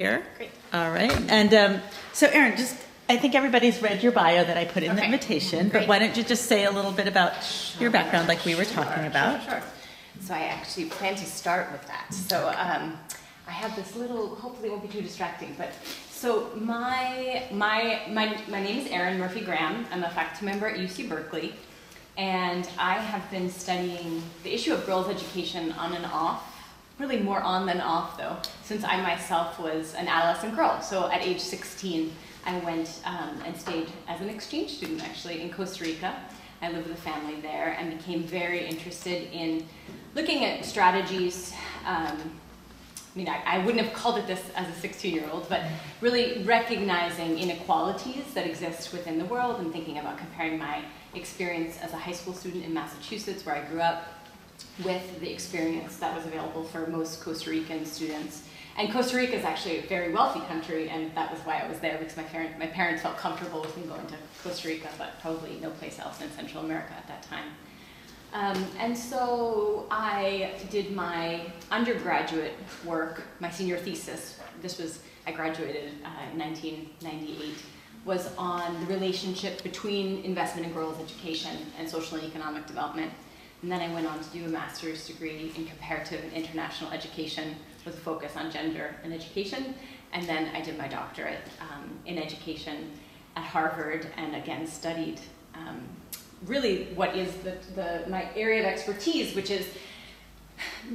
Here. Great. All right. And um, so, Erin, just I think everybody's read your bio that I put in the Okay. invitation, but why don't you just say a little bit about your background, like we were talking about? Sure, sure. So I actually plan to start with that. So um, I have this little, hopefully it won't be too distracting, but so my, my, my, my name is Erin Murphy Graham. I'm a faculty member at UC Berkeley. And I have been studying the issue of girls' education on and off, really more on than off though, since I myself was an adolescent girl. So at age 16, I went um, and stayed as an exchange student actually in Costa Rica. I lived with a family there and became very interested in looking at strategies. Um, I mean, I, I wouldn't have called it this as a 16 year old, but really recognizing inequalities that exist within the world and thinking about comparing my experience as a high school student in Massachusetts, where I grew up, with the experience that was available for most Costa Rican students. And Costa Rica is actually a very wealthy country, and that was why I was there because my, parent, my parents felt comfortable with me going to Costa Rica, but probably no place else in Central America at that time. Um, and so I did my undergraduate work, my senior thesis. This was, I graduated uh, in 1998, was on the relationship between investment in girls' education and social and economic development. And then I went on to do a master's degree in comparative and international education with a focus on gender and education. And then I did my doctorate um, in education at Harvard and again studied um, really what is the, the, my area of expertise, which is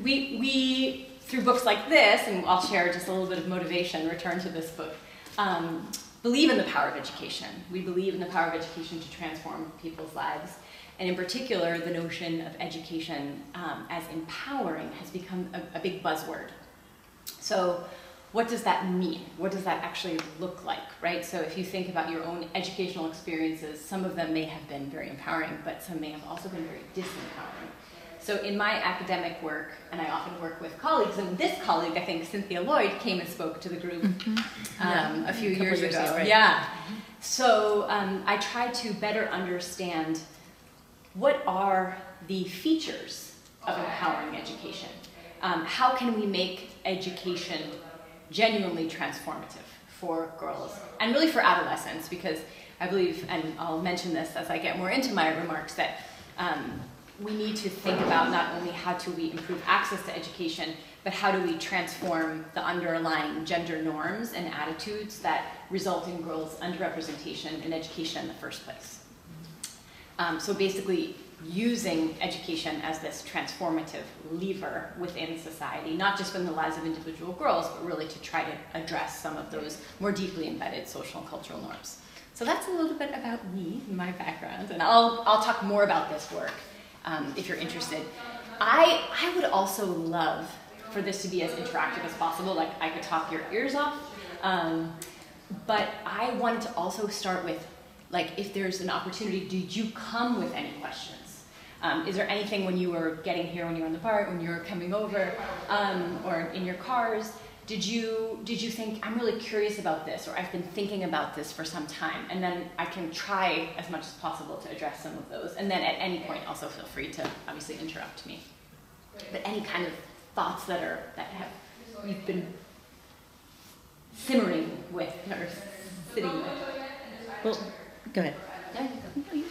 we, we, through books like this, and I'll share just a little bit of motivation, return to this book, um, believe in the power of education. We believe in the power of education to transform people's lives. And in particular, the notion of education um, as empowering has become a, a big buzzword. So, what does that mean? What does that actually look like, right? So, if you think about your own educational experiences, some of them may have been very empowering, but some may have also been very disempowering. So, in my academic work, and I often work with colleagues, and this colleague, I think Cynthia Lloyd, came and spoke to the group um, a few Couple years, ago, right. Yeah. So, um, I try to better understand what are the features of empowering education? Um, how can we make education genuinely transformative for girls and really for adolescents? Because I believe, and I'll mention this as I get more into my remarks, that um, we need to think about not only how do we improve access to education, but how do we transform the underlying gender norms and attitudes that result in girls' underrepresentation in education in the first place. Um, so basically, using education as this transformative lever within society, not just in the lives of individual girls, but really to try to address some of those more deeply embedded social and cultural norms. So that's a little bit about me, my background, and I'll, I'll talk more about this work um, if you're interested. I, I would also love for this to be as interactive as possible, like I could talk your ears off, um, but I wanted to also start with like if there's an opportunity, did you come with any questions? Um, is there anything when you were getting here, when you were on the BART, when you were coming over, um, or in your cars, did you did you think I'm really curious about this, or I've been thinking about this for some time, and then I can try as much as possible to address some of those, and then at any point also feel free to obviously interrupt me. But any kind of thoughts that are that have you've been simmering with or sitting with. Well, go ahead. Yeah, you go.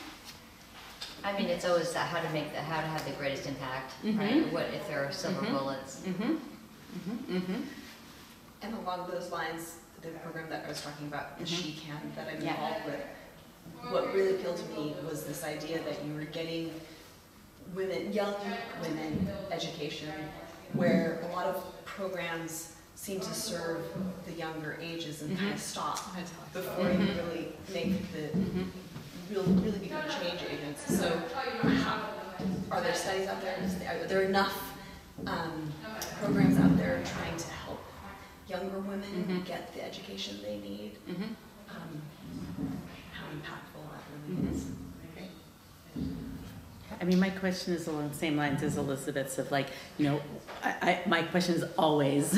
I mean, it's always that how to make the, how to have the greatest impact, Mhm. right? What if there are silver Mhm. bullets? Mm-hmm. Mm-hmm. Mm-hmm. And along those lines, the program that I was talking about, the Mhm. She Can, that I'm Yeah. involved with, what really appealed to me was this idea that you were getting women, young women, education, where a lot of programs seem to serve the younger ages and kind of stop before you Mhm. really make the Mm-hmm. real, really become change agents. So, how, are there studies out there, are there enough um, programs out there trying to help younger women Mhm. get the education they need? Mm-hmm. Um, how impactful that really Mhm. is. I mean, my question is along the same lines as Elizabeth's of like, you know, I, I, my question is always,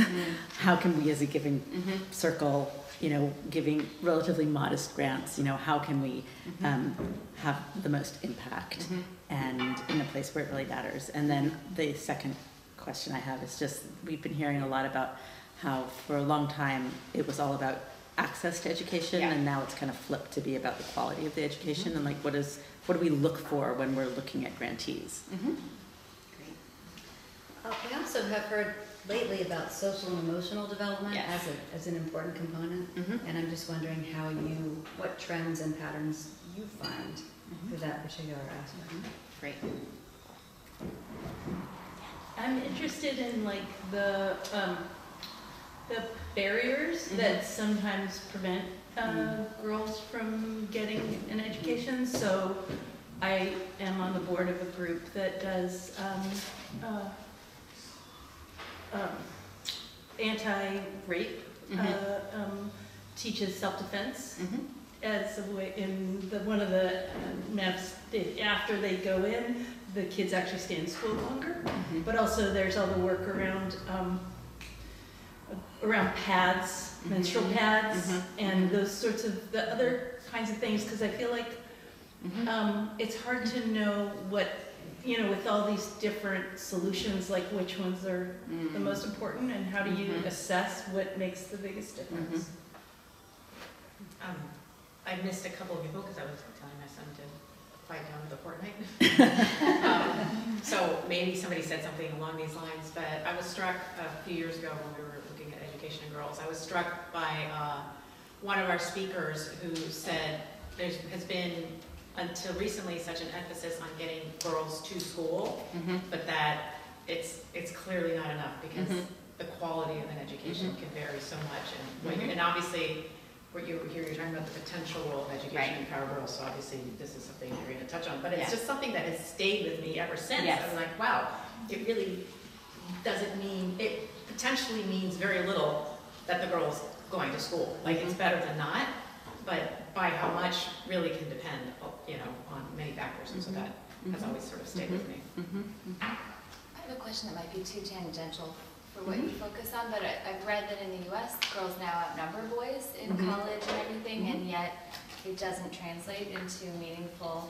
how can we as a given Mm-hmm. circle, you know, giving relatively modest grants, you know, how can we Mm-hmm. um, have the most impact and in a place where it really matters? And then the second question I have is just, we've been hearing a lot about how for a long time it was all about access to education Yeah. and now it's kind of flipped to be about the quality of the education and like what is what do we look for when we're looking at grantees? Mm-hmm. Uh, We also have heard lately about social and emotional development Yes. as a, as an important component. Mhm. And I'm just wondering how you, what trends and patterns you find Mm-hmm. for that particular aspect. Great. I'm interested in like the, um, the barriers Mhm. that sometimes prevent, uh, girls from getting an education. So I am on the board of a group that does, um, uh, um, anti-rape, Mhm. uh, um, teaches self-defense Mm-hmm. as a way, in the, one of the uh, maps, after they go in, the kids actually stay in school longer. Mm-hmm. But also there's all the work around, um, around pads, menstrual Mhm. pads, Mhm. and those sorts of, the other kinds of things, because I feel like, Mm-hmm. um, it's hard to know what, you know, with all these different solutions, like which ones are Mm-hmm. the most important, and how do you assess what makes the biggest difference? Mm-hmm. Um, I missed a couple of people because I was telling my son to quiet down with the Fortnite. Um, So maybe somebody said something along these lines, but I was struck a few years ago when we were looking at education in girls. I was struck by uh, one of our speakers who said there has been until recently such an emphasis on getting girls to school, Mm-hmm. but that it's, it's clearly not enough because Mhm. the quality of an education Mhm. can vary so much. And, Mhm. and obviously, what you, here you're talking about the potential role of education Right. in Power Girls, so obviously this is something you're gonna touch on. But it's just something that has stayed with me ever since. Yes. I'm like, wow, it really doesn't mean, it potentially means very little that the girl's going to school. Like, it's Mhm. better than not, but by how much really can depend, you know, on many factors. And so Mhm. that has Mhm. always sort of stayed with me. Mm-hmm. I have a question that might be too tangential for what Mm-hmm. you focus on, but I, I've read that in the US, girls now outnumber boys in college and everything, Mm-hmm. and yet it doesn't translate into meaningful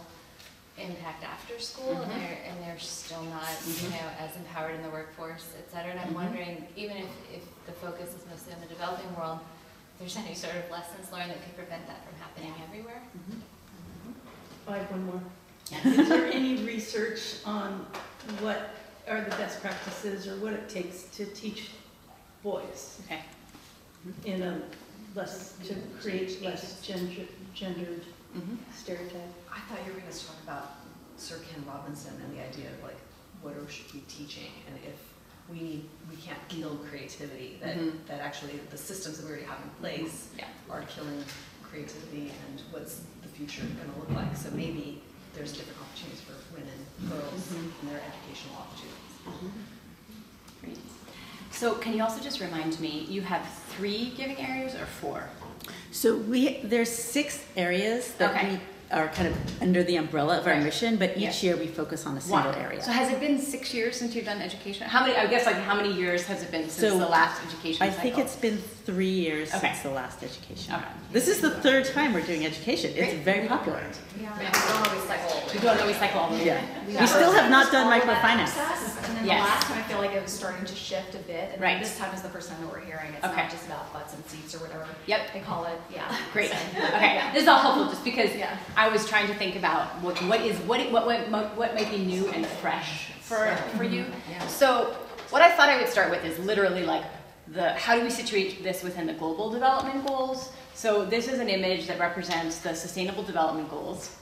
impact after school, and Mhm. they're, and they're still not, you Mhm. know, as empowered in the workforce, et cetera. And I'm Mhm. wondering, even if, if the focus is mostly on the developing world, if there's any sort of lessons learned that could prevent that from happening everywhere? I have one more. Is there any research on what are the best practices or what it takes to teach boys Okay. in a less, to create less gender, gendered Mm-hmm. stereotype? I thought you were gonna talk about Sir Ken Robinson and the idea of like, what are should we be teaching? And if we need, we can't kill creativity, that, Mhm. that actually the systems that we already have in place Yeah. are killing creativity and what's the future gonna look like? So maybe there's different opportunities for women, girls, Mhm. and their educational opportunities. Great. So can you also just remind me, you have three giving areas or four? So we there's six areas that Okay. we are kind of under the umbrella of our Right. mission, but each Yes. year we focus on a single One. area. So has it been six years since you've done education? How many, I guess like how many years has it been since So, the last education I cycle? think it's been three years Okay. since the last education. Okay. This is the third time we're doing education. It's Great. very popular. Yeah. We don't always cycle. We don't always cycle all the way. Yeah. through. We still have not done all of that microfinance. process, And then the last time, I feel like it was starting to shift a bit. And Right. this time is the first time that we're hearing it's Okay. not just about butts and seats or whatever Yep. they call it. Yeah. Great. So, Okay. yeah. This is all helpful just because Yeah. I was trying to think about what, what is what what what what might be new and fresh for for you. Mm-hmm. Yeah. So what I thought I would start with is literally like the how do we situate this within the global development goals? So this is an image that represents the sustainable development goals.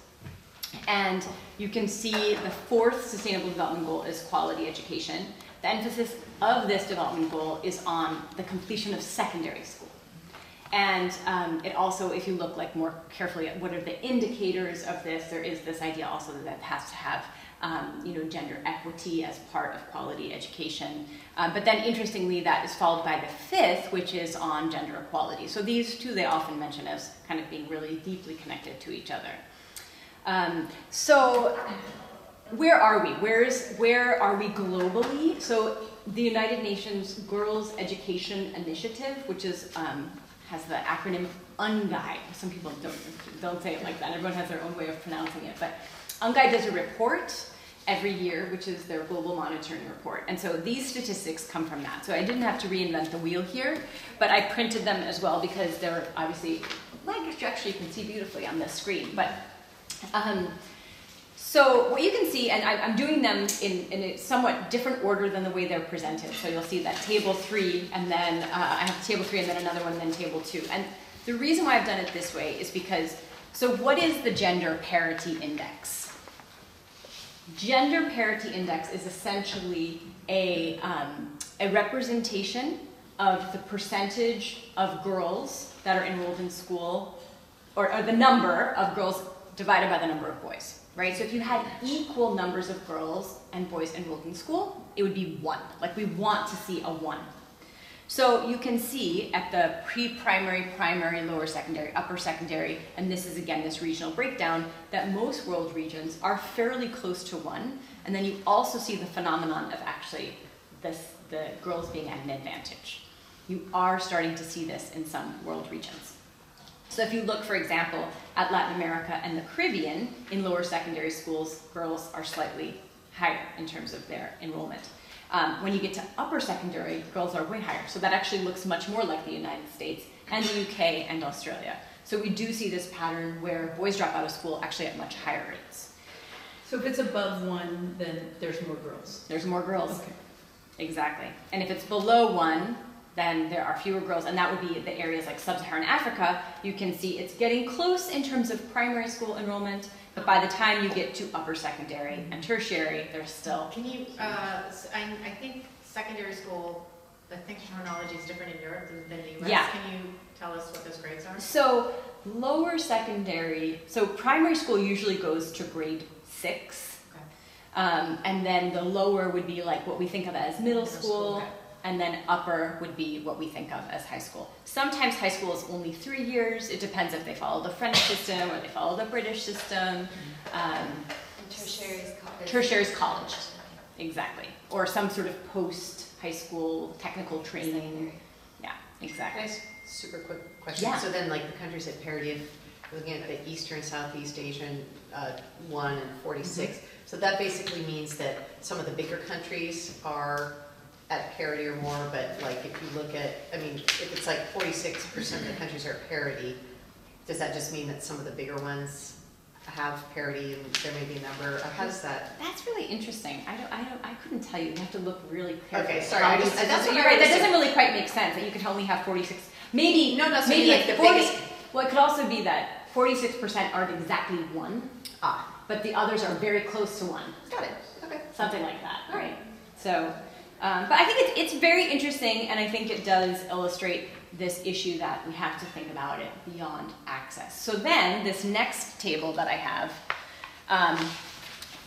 And you can see the fourth sustainable development goal is quality education. The emphasis of this development goal is on the completion of secondary school. And um, it also, if you look like more carefully at what are the indicators of this, there is this idea also that that has to have, um, you know, gender equity as part of quality education. Um, but then, interestingly, that is followed by the fifth, which is on gender equality. So these two they often mention as kind of being really deeply connected to each other. Um, so where are we? Where's where are we globally? So the United Nations Girls Education Initiative, which is um, has the acronym UNGEI. Some people don't don't say it like that. Everyone has their own way of pronouncing it. But UNGEI does a report every year, which is their global monitoring report. And so these statistics come from that. So I didn't have to reinvent the wheel here, but I printed them as well because they're obviously, actually you can see beautifully on this screen. But um, so what you can see, and I, I'm doing them in, in a somewhat different order than the way they're presented. So you'll see that table three, and then uh, I have table three, and then another one, and then table two. And the reason why I've done it this way is because, so what is the gender parity index? Gender parity index is essentially a, um, a representation of the percentage of girls that are enrolled in school, or, or the number of girls divided by the number of boys, right? So if you had equal numbers of girls and boys enrolled in school, it would be one. Like we want to see a one. So you can see at the pre-primary, primary, lower secondary, upper secondary, and this is again this regional breakdown, that most world regions are fairly close to one. And then you also see the phenomenon of actually this, the girls being at an advantage. You are starting to see this in some world regions. So if you look, for example, at Latin America and the Caribbean, in lower secondary schools, girls are slightly higher in terms of their enrollment. Um, when you get to upper secondary, girls are way higher. So that actually looks much more like the United States and the UK and Australia. So we do see this pattern where boys drop out of school actually at much higher rates. So if it's above one, then there's more girls. There's more girls. Okay. Exactly. And if it's below one, then there are fewer girls, and that would be the areas like sub-Saharan Africa. You can see it's getting close in terms of primary school enrollment, but by the time you get to upper secondary and tertiary, there's still Can you, uh, s- I, I think secondary school, I think terminology is different in Europe than, than the US. Yeah. Can you tell us what those grades are? So lower secondary, so primary school usually goes to grade six. Okay. Um, and then the lower would be like what we think of as middle Middle school, school, okay. And then upper would be what we think of as high school. Sometimes high school is only three years. It depends if they follow the French system or they follow the British system. Um, tertiary is college. Tertiary is college. exactly. Or some sort of post high school technical training. Yeah, exactly. Nice, super quick question. Yeah. So then, like, the countries at parity, if we're looking at the Eastern, Southeast Asian, uh, one and forty-six. Mm-hmm. So that basically means that some of the bigger countries are at parity or more, but like, if you look at, I mean, if it's like forty-six percent of the countries are at parity, does that just mean that some of the bigger ones have parity and there may be a number, or how does that? That's really interesting. I don't, I don't, I couldn't tell you. You have to look really carefully. Okay, sorry, I just- that's that's- what you're I right. That was- doesn't really quite make sense that you could only have 46. Maybe No, no, so maybe like the 40 biggest- Well, it could also be that 46% aren't exactly one, Ah, but the others are very close to one. got it, okay. something like that, right? So, um, but I think it's, it's very interesting, and I think it does illustrate this issue that we have to think about it beyond access. So then, this next table that I have um,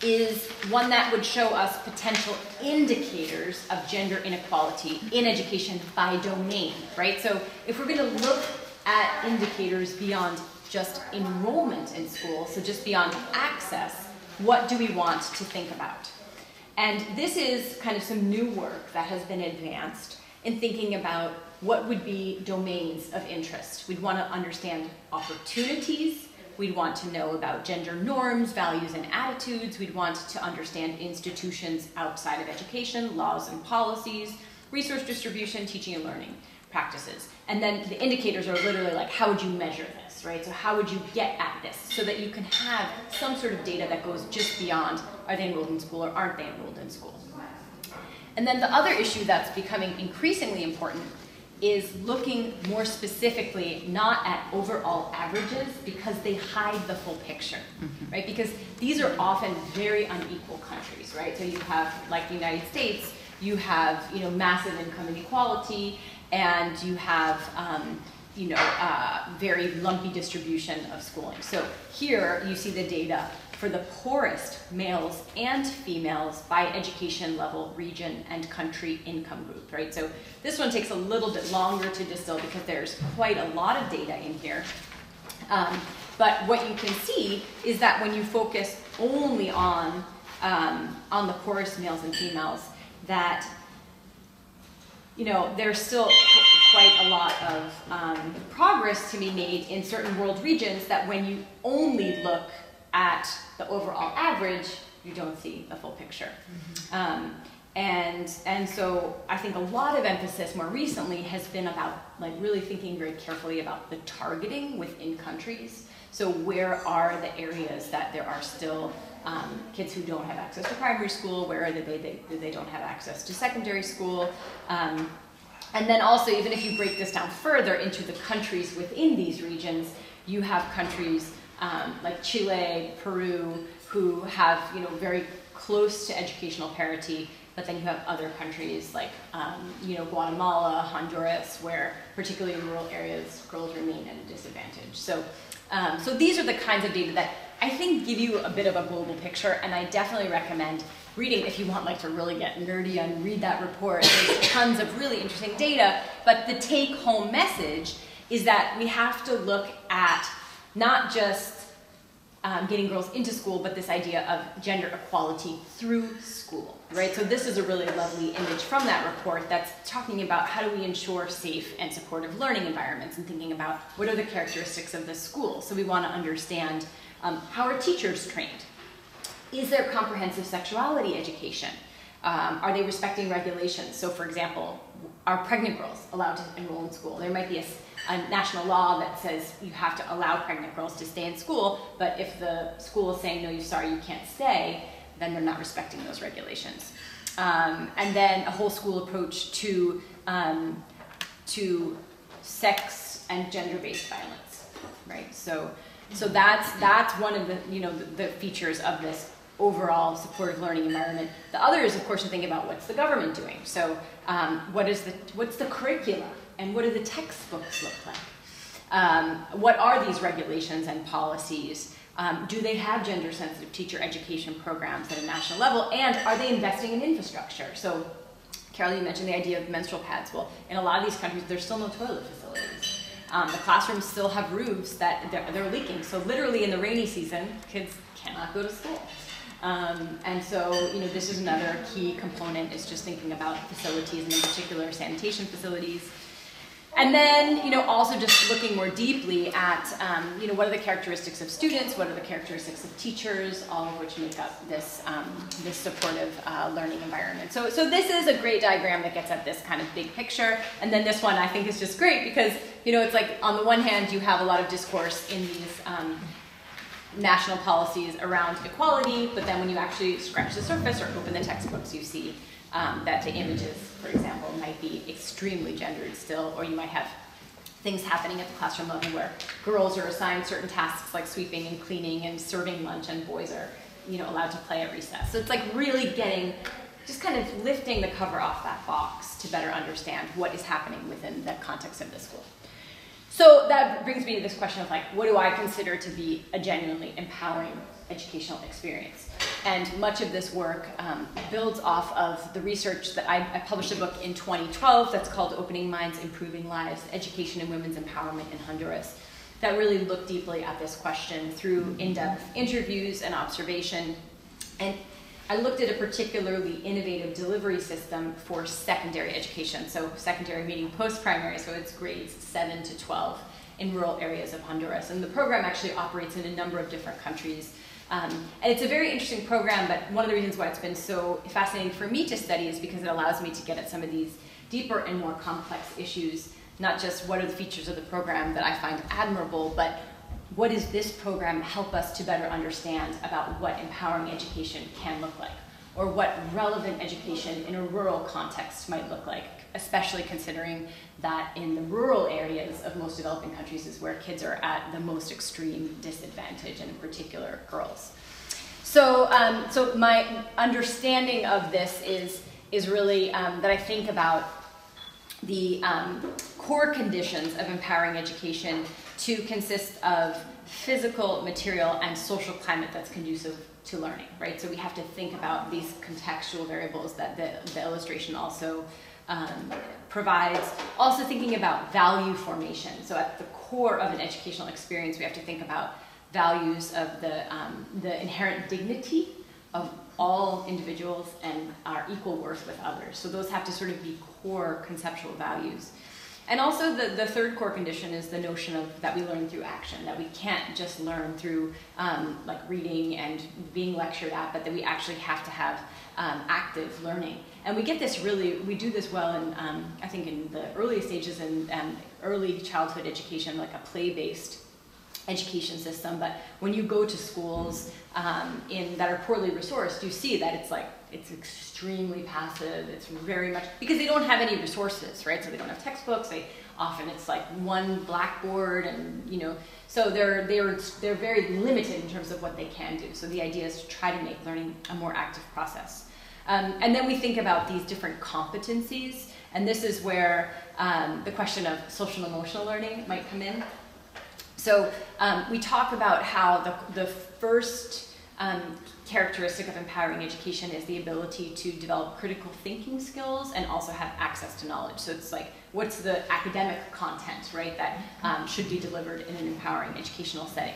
is one that would show us potential indicators of gender inequality in education by domain, right? So if we're going to look at indicators beyond just enrollment in school, so just beyond access, what do we want to think about? And this is kind of some new work that has been advanced in thinking about what would be domains of interest. We'd want to understand opportunities. We'd want to know about gender norms, values, and attitudes. We'd want to understand institutions outside of education, laws and policies, resource distribution, teaching and learning practices. And then the indicators are literally like, how would you measure this, right? So how would you get at this so that you can have some sort of data that goes just beyond, are they enrolled in school or aren't they enrolled in school? And then the other issue that's becoming increasingly important is looking more specifically not at overall averages because they hide the full picture, right? Because these are often very unequal countries, right? So you have, like the United States, you have, you know, massive income inequality, and you have, um, you know, uh, very lumpy distribution of schooling. So here you see the data for the poorest males and females by education level, region, and country income group, right? So this one takes a little bit longer to distill because there's quite a lot of data in here. Um, but what you can see is that when you focus only on, um, on the poorest males and females, that you know, there's still quite a lot of um, progress to be made in certain world regions that when you only look at the overall average, you don't see the full picture. Um, and and so I think a lot of emphasis more recently has been about like really thinking very carefully about the targeting within countries. So where are the areas that there are still um, kids who don't have access to primary school? Where they, they, they don't have access to secondary school? Um, and then also, even if you break this down further into the countries within these regions, you have countries um, like Chile, Peru, who have you know very close to educational parity, but then you have other countries like um, you know Guatemala, Honduras, where particularly in rural areas, girls remain at a disadvantage. So, um, so these are the kinds of data that I think give you a bit of a global picture, and I definitely recommend reading if you want like to really get nerdy and read that report. There's tons of really interesting data, but the take-home message is that we have to look at not just um, getting girls into school, but this idea of gender equality through school, right? So this is a really lovely image from that report that's talking about how do we ensure safe and supportive learning environments and thinking about what are the characteristics of the school. So we want to understand um, how are teachers trained? Is there comprehensive sexuality education? Um, are they respecting regulations? So, for example, are pregnant girls allowed to enroll in school? There might be a, a, national law that says you have to allow pregnant girls to stay in school, but if the school is saying, no, you're sorry, you can't stay, then they're not respecting those regulations. Um, and then a whole school approach to, um, to sex and gender-based violence, right? So, so that's, that's one of the, you know, the, the features of this overall supportive learning environment. The other is, of course, to think about what's the government doing. So, um, what is the what's the curricula and what do the textbooks look like? Um, what are these regulations and policies? Um, do they have gender sensitive teacher education programs at a national level? And are they investing in infrastructure? So, Carol, you mentioned the idea of menstrual pads. Well, in a lot of these countries, there's still no toilet. Um, the classrooms still have roofs that they're, they're leaking. So, literally, in the rainy season, kids cannot go to school. Um, and so, you know, this is another key component is just thinking about facilities and in particular sanitation facilities. And then, you know, also just looking more deeply at, um, you know, what are the characteristics of students, what are the characteristics of teachers, all of which make up this, um, this supportive uh, learning environment. So, so this is a great diagram that gets at this kind of big picture. And then this one I think is just great because, you know, it's like on the one hand you have a lot of discourse in these um, national policies around equality, but then when you actually scratch the surface or open the textbooks, you see um, that the images, for example, might be extremely gendered still, or you might have things happening at the classroom level where girls are assigned certain tasks like sweeping and cleaning and serving lunch, and boys are, you know, allowed to play at recess. So it's like really getting, just kind of lifting the cover off that box to better understand what is happening within the context of the school. So that brings me to this question of like, what do I consider to be a genuinely empowering educational experience? And much of this work um, builds off of the research that I, I, published a book in 2012 that's called Opening Minds, Improving Lives, Education and Women's Empowerment in Honduras that really looked deeply at this question through in-depth interviews and observation. And I looked at a particularly innovative delivery system for secondary education. So secondary meaning post-primary, so it's grades 7 to 12 in rural areas of Honduras. And the program actually operates in a number of different countries. Um, and it's a very interesting program, but one of the reasons why it's been so fascinating for me to study is because it allows me to get at some of these deeper and more complex issues, not just what are the features of the program that I find admirable, but what does this program help us to better understand about what empowering education can look like, or what relevant education in a rural context might look like, especially considering that in the rural areas of most developing countries is where kids are at the most extreme disadvantage, and in particular girls. So, um, so my understanding of this is, is really um, that I think about the um, core conditions of empowering education to consist of physical, material, and social climate that's conducive to learning, right? So we have to think about these contextual variables that the, the illustration also um, provides. Also thinking about value formation. So at the core of an educational experience, we have to think about values of the, um, the inherent dignity of all individuals and our equal worth with others. So those have to sort of be core conceptual values. And also the, the third core condition is the notion of that we learn through action, that we can't just learn through um, like reading and being lectured at, but that we actually have to have um, active learning. And we get this really, we do this well in, um, I think in the early stages in um, early childhood education, like a play-based education system. But when you go to schools um, in that are poorly resourced, you see that it's like it's extremely passive. It's very much because they don't have any resources, right? So they don't have textbooks. They often it's like one blackboard, and you know, so they're they're they're very limited in terms of what they can do. So the idea is to try to make learning a more active process. Um, and then we think about these different competencies, and this is where um, the question of social emotional learning might come in. So um, we talk about how the, the first um, characteristic of empowering education is the ability to develop critical thinking skills and also have access to knowledge. So it's like, what's the academic content, right, that um, should be delivered in an empowering educational setting.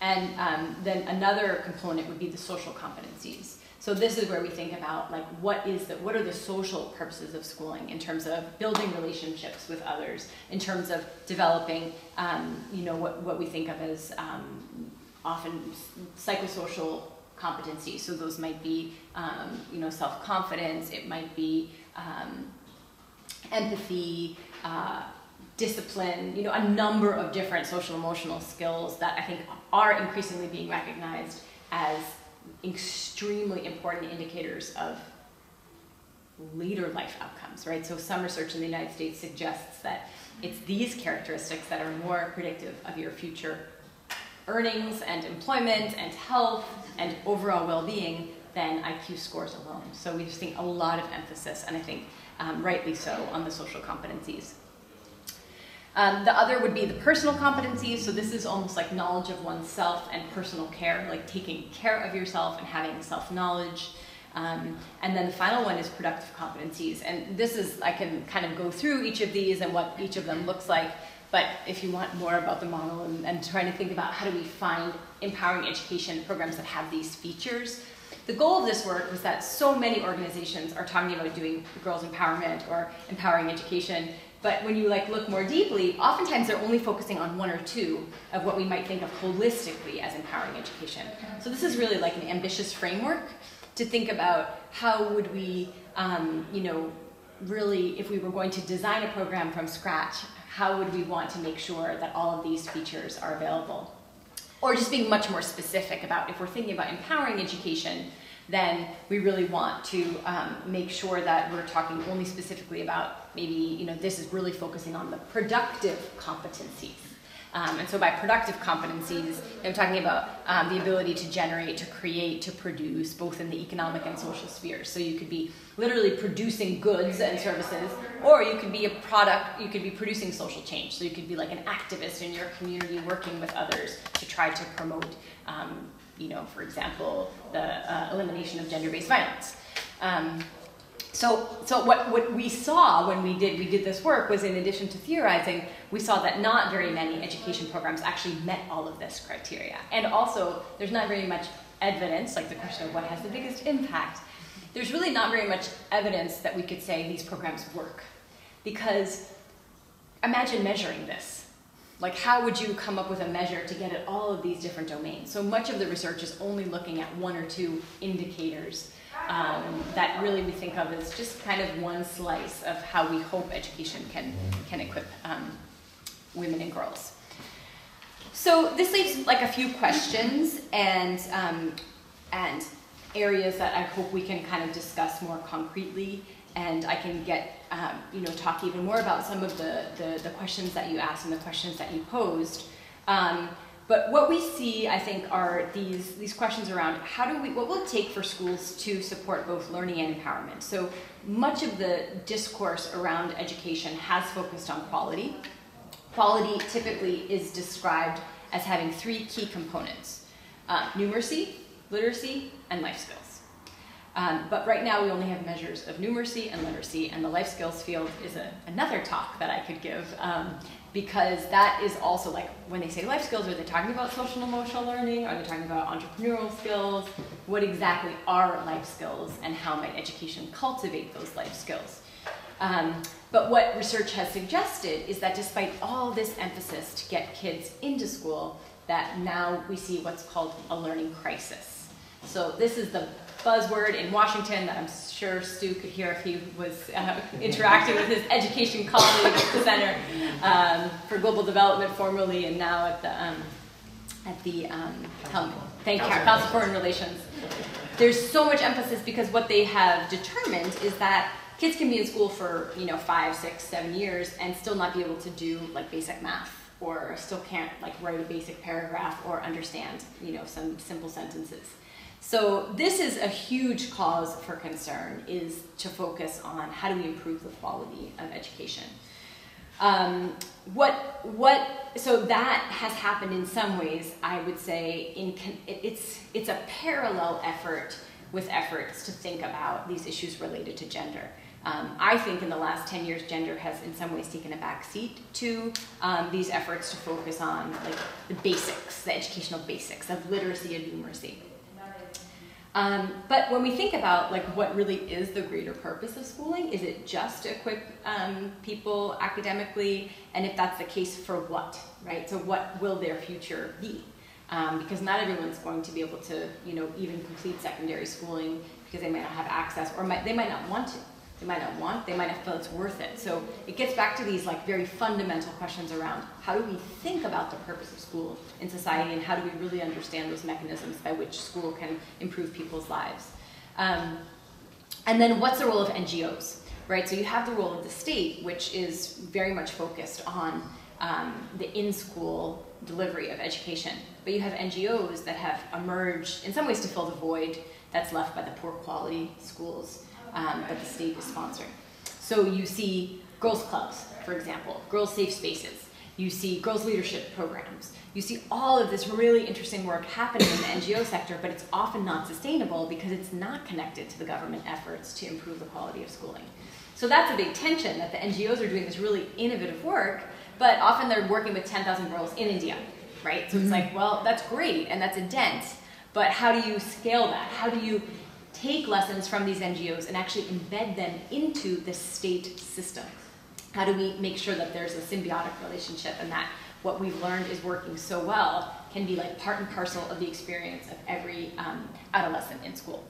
And um, then another component would be the social competencies. So this is where we think about like what is the what are the social purposes of schooling in terms of building relationships with others, in terms of developing um, you know what, what we think of as um, often psychosocial competencies. So those might be um, you know self confidence, it might be um, empathy. Uh, discipline, you know, a number of different social emotional skills that I think are increasingly being recognized as extremely important indicators of later life outcomes, right? So some research in the United States suggests that it's these characteristics that are more predictive of your future earnings and employment and health and overall well-being than IQ scores alone. So we just think a lot of emphasis, and I think um, rightly so, on the social competencies. Um, the other would be the personal competencies. So this is almost like knowledge of oneself and personal care, like taking care of yourself and having self-knowledge. Um, and then the final one is productive competencies. And this is, I can kind of go through each of these and what each of them looks like. But if you want more about the model and, and trying to think about how do we find empowering education programs that have these features, the goal of this work was that so many organizations are talking about doing girls empowerment or empowering education but when you like look more deeply, oftentimes they're only focusing on one or two of what we might think of holistically as empowering education. So this is really like an ambitious framework to think about how would we, um, you know, really, if we were going to design a program from scratch, how would we want to make sure that all of these features are available? Or just being much more specific about if we're thinking about empowering education, then we really want to um, make sure that we're talking only specifically about maybe, you know, this is really focusing on the productive competencies. Um, and so by productive competencies, I'm talking about um, the ability to generate, to create, to produce, both in the economic and social spheres. So you could be literally producing goods and services, or you could be a product, you could be producing social change. So you could be like an activist in your community working with others to try to promote um, you know, for example, the uh, elimination of gender-based violence. So, so what, what we saw when we did, we did this work was in addition to theorizing, we saw that not very many education programs actually met all of this criteria. And also, there's not very much evidence, like the question of what has the biggest impact, there's really not very much evidence that we could say these programs work. Because imagine measuring this like how would you come up with a measure to get at all of these different domains? So much of the research is only looking at one or two indicators um, that really we think of as just kind of one slice of how we hope education can, can equip um, women and girls. So this leaves like a few questions and, um, and areas that I hope we can kind of discuss more concretely and I can get, um, you know, talk even more about some of the, the, the, questions that you asked and the questions that you posed. But what we see, I think, are these, these questions around how do we, what will it take for schools to support both learning and empowerment? So much of the discourse around education has focused on quality. Quality typically is described as having three key components, uh, numeracy, literacy, and life skills. Um, but right now we only have measures of numeracy and literacy, and the life skills field is a, another talk that I could give um, because that is also like when they say life skills, are they talking about social and emotional learning? Are they talking about entrepreneurial skills? What exactly are life skills, and how might education cultivate those life skills? Um, but what research has suggested is that despite all this emphasis to get kids into school, that now we see what's called a learning crisis. So this is the buzzword in Washington that I'm sure Stu could hear if he was uh, interacting with his education colleague at the Center um, for Global Development formerly and now at the um, at the um, help- thank you, Council for Foreign Relations. There's so much emphasis because what they have determined is that kids can be in school for you know five, six, seven years and still not be able to do like basic math or still can't like write a basic paragraph or understand you know some simple sentences. So this is a huge cause for concern is to focus on how do we improve the quality of education. Um, what what so that has happened in some ways I would say in it's it's a parallel effort with efforts to think about these issues related to gender. Um, I think in the last 10 years, gender has in some ways taken a back seat to um, these efforts to focus on like the basics, the educational basics of literacy and numeracy. Um, but when we think about like what really is the greater purpose of schooling, is it just to equip um, people academically? And if that's the case, for what, right? So what will their future be? Um, because not everyone's going to be able to, you know, even complete secondary schooling because they might not have access, or might, they might not want to. They might not want. They might not feel it's worth it. So it gets back to these like very fundamental questions around how do we think about the purpose of school in society, and how do we really understand those mechanisms by which school can improve people's lives. Um, and then what's the role of NGOs, right? So you have the role of the state, which is very much focused on um, the in-school delivery of education. But you have NGOs that have emerged in some ways to fill the void that's left by the poor quality schools um, that the state is sponsoring. So you see girls' clubs, for example, girls' safe spaces. You see girls' leadership programs. You see all of this really interesting work happening in the NGO sector, but it's often not sustainable because it's not connected to the government efforts to improve the quality of schooling. So that's a big tension that the NGOs are doing this really innovative work, but often they're working with 10,000 girls in India, right? So it's like, well, that's great and that's a dent, but how do you scale that? How do you take lessons from these NGOs and actually embed them into the state system? How do we make sure that there's a symbiotic relationship and that what we've learned is working so well can be like part and parcel of the experience of every um, adolescent in school?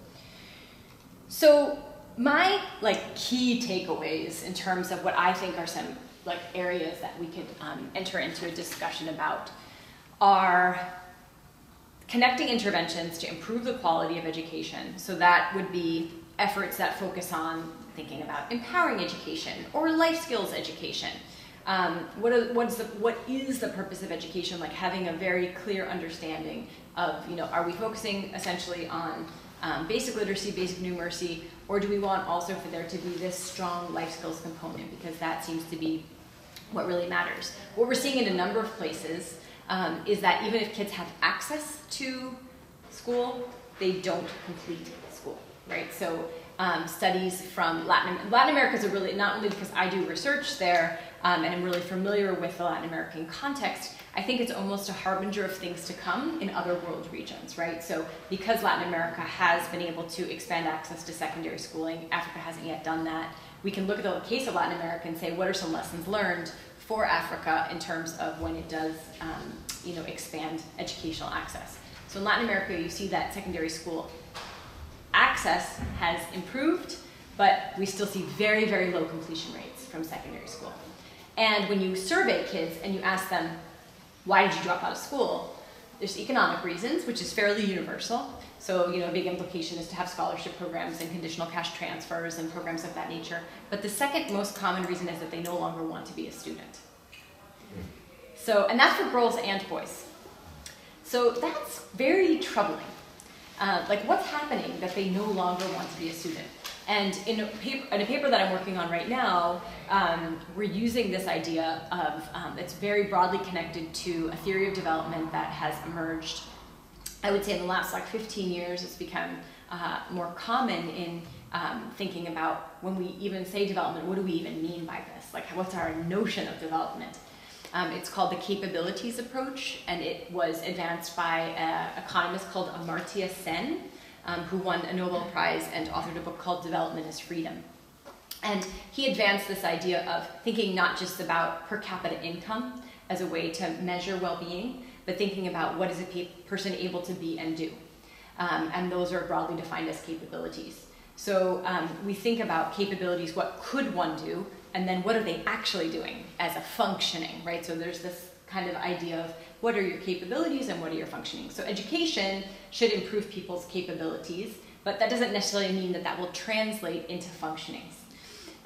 So my like key takeaways in terms of what I think are some like areas that we could um, enter into a discussion about are connecting interventions to improve the quality of education. So that would be efforts that focus on thinking about empowering education or life skills education. Um, what, are, what's the, what is the purpose of education? Like having a very clear understanding of, you know, are we focusing essentially on um, basic literacy, basic numeracy, or do we want also for there to be this strong life skills component because that seems to be what really matters. What we're seeing in a number of places um, is that even if kids have access to school, they don't complete school, right? So um, studies from Latin, Latin America is a really, not only because I do research there um, and I'm really familiar with the Latin American context, I think it's almost a harbinger of things to come in other world regions, right? So because Latin America has been able to expand access to secondary schooling, Africa hasn't yet done that. We can look at the case of Latin America and say, what are some lessons learned for Africa in terms of when it does, um, you know, expand educational access. So in Latin America, you see that secondary school access has improved, but we still see very, very low completion rates from secondary school. And when you survey kids and you ask them, why did you drop out of school? There's economic reasons, which is fairly universal. So, you know, a big implication is to have scholarship programs and conditional cash transfers and programs of that nature. But the second most common reason is that they no longer want to be a student. So, and that's for girls and boys. So that's very troubling. Uh, like, what's happening that they no longer want to be a student? And in a, paper, in a paper that I'm working on right now, um, we're using this idea of um, it's very broadly connected to a theory of development that has emerged. I would say in the last like 15 years, it's become uh, more common in um, thinking about when we even say development, what do we even mean by this? Like, what's our notion of development? Um, it's called the capabilities approach, and it was advanced by an economist called Amartya Sen, um, who won a Nobel Prize and authored a book called Development as Freedom. And he advanced this idea of thinking not just about per capita income as a way to measure well being, but thinking about what is a pe- person able to be and do. Um, and those are broadly defined as capabilities. So um, we think about capabilities, what could one do, and then what are they actually doing as a functioning, right? So there's this kind of idea of what are your capabilities and what are your functioning. So education should improve people's capabilities, but that doesn't necessarily mean that that will translate into functionings.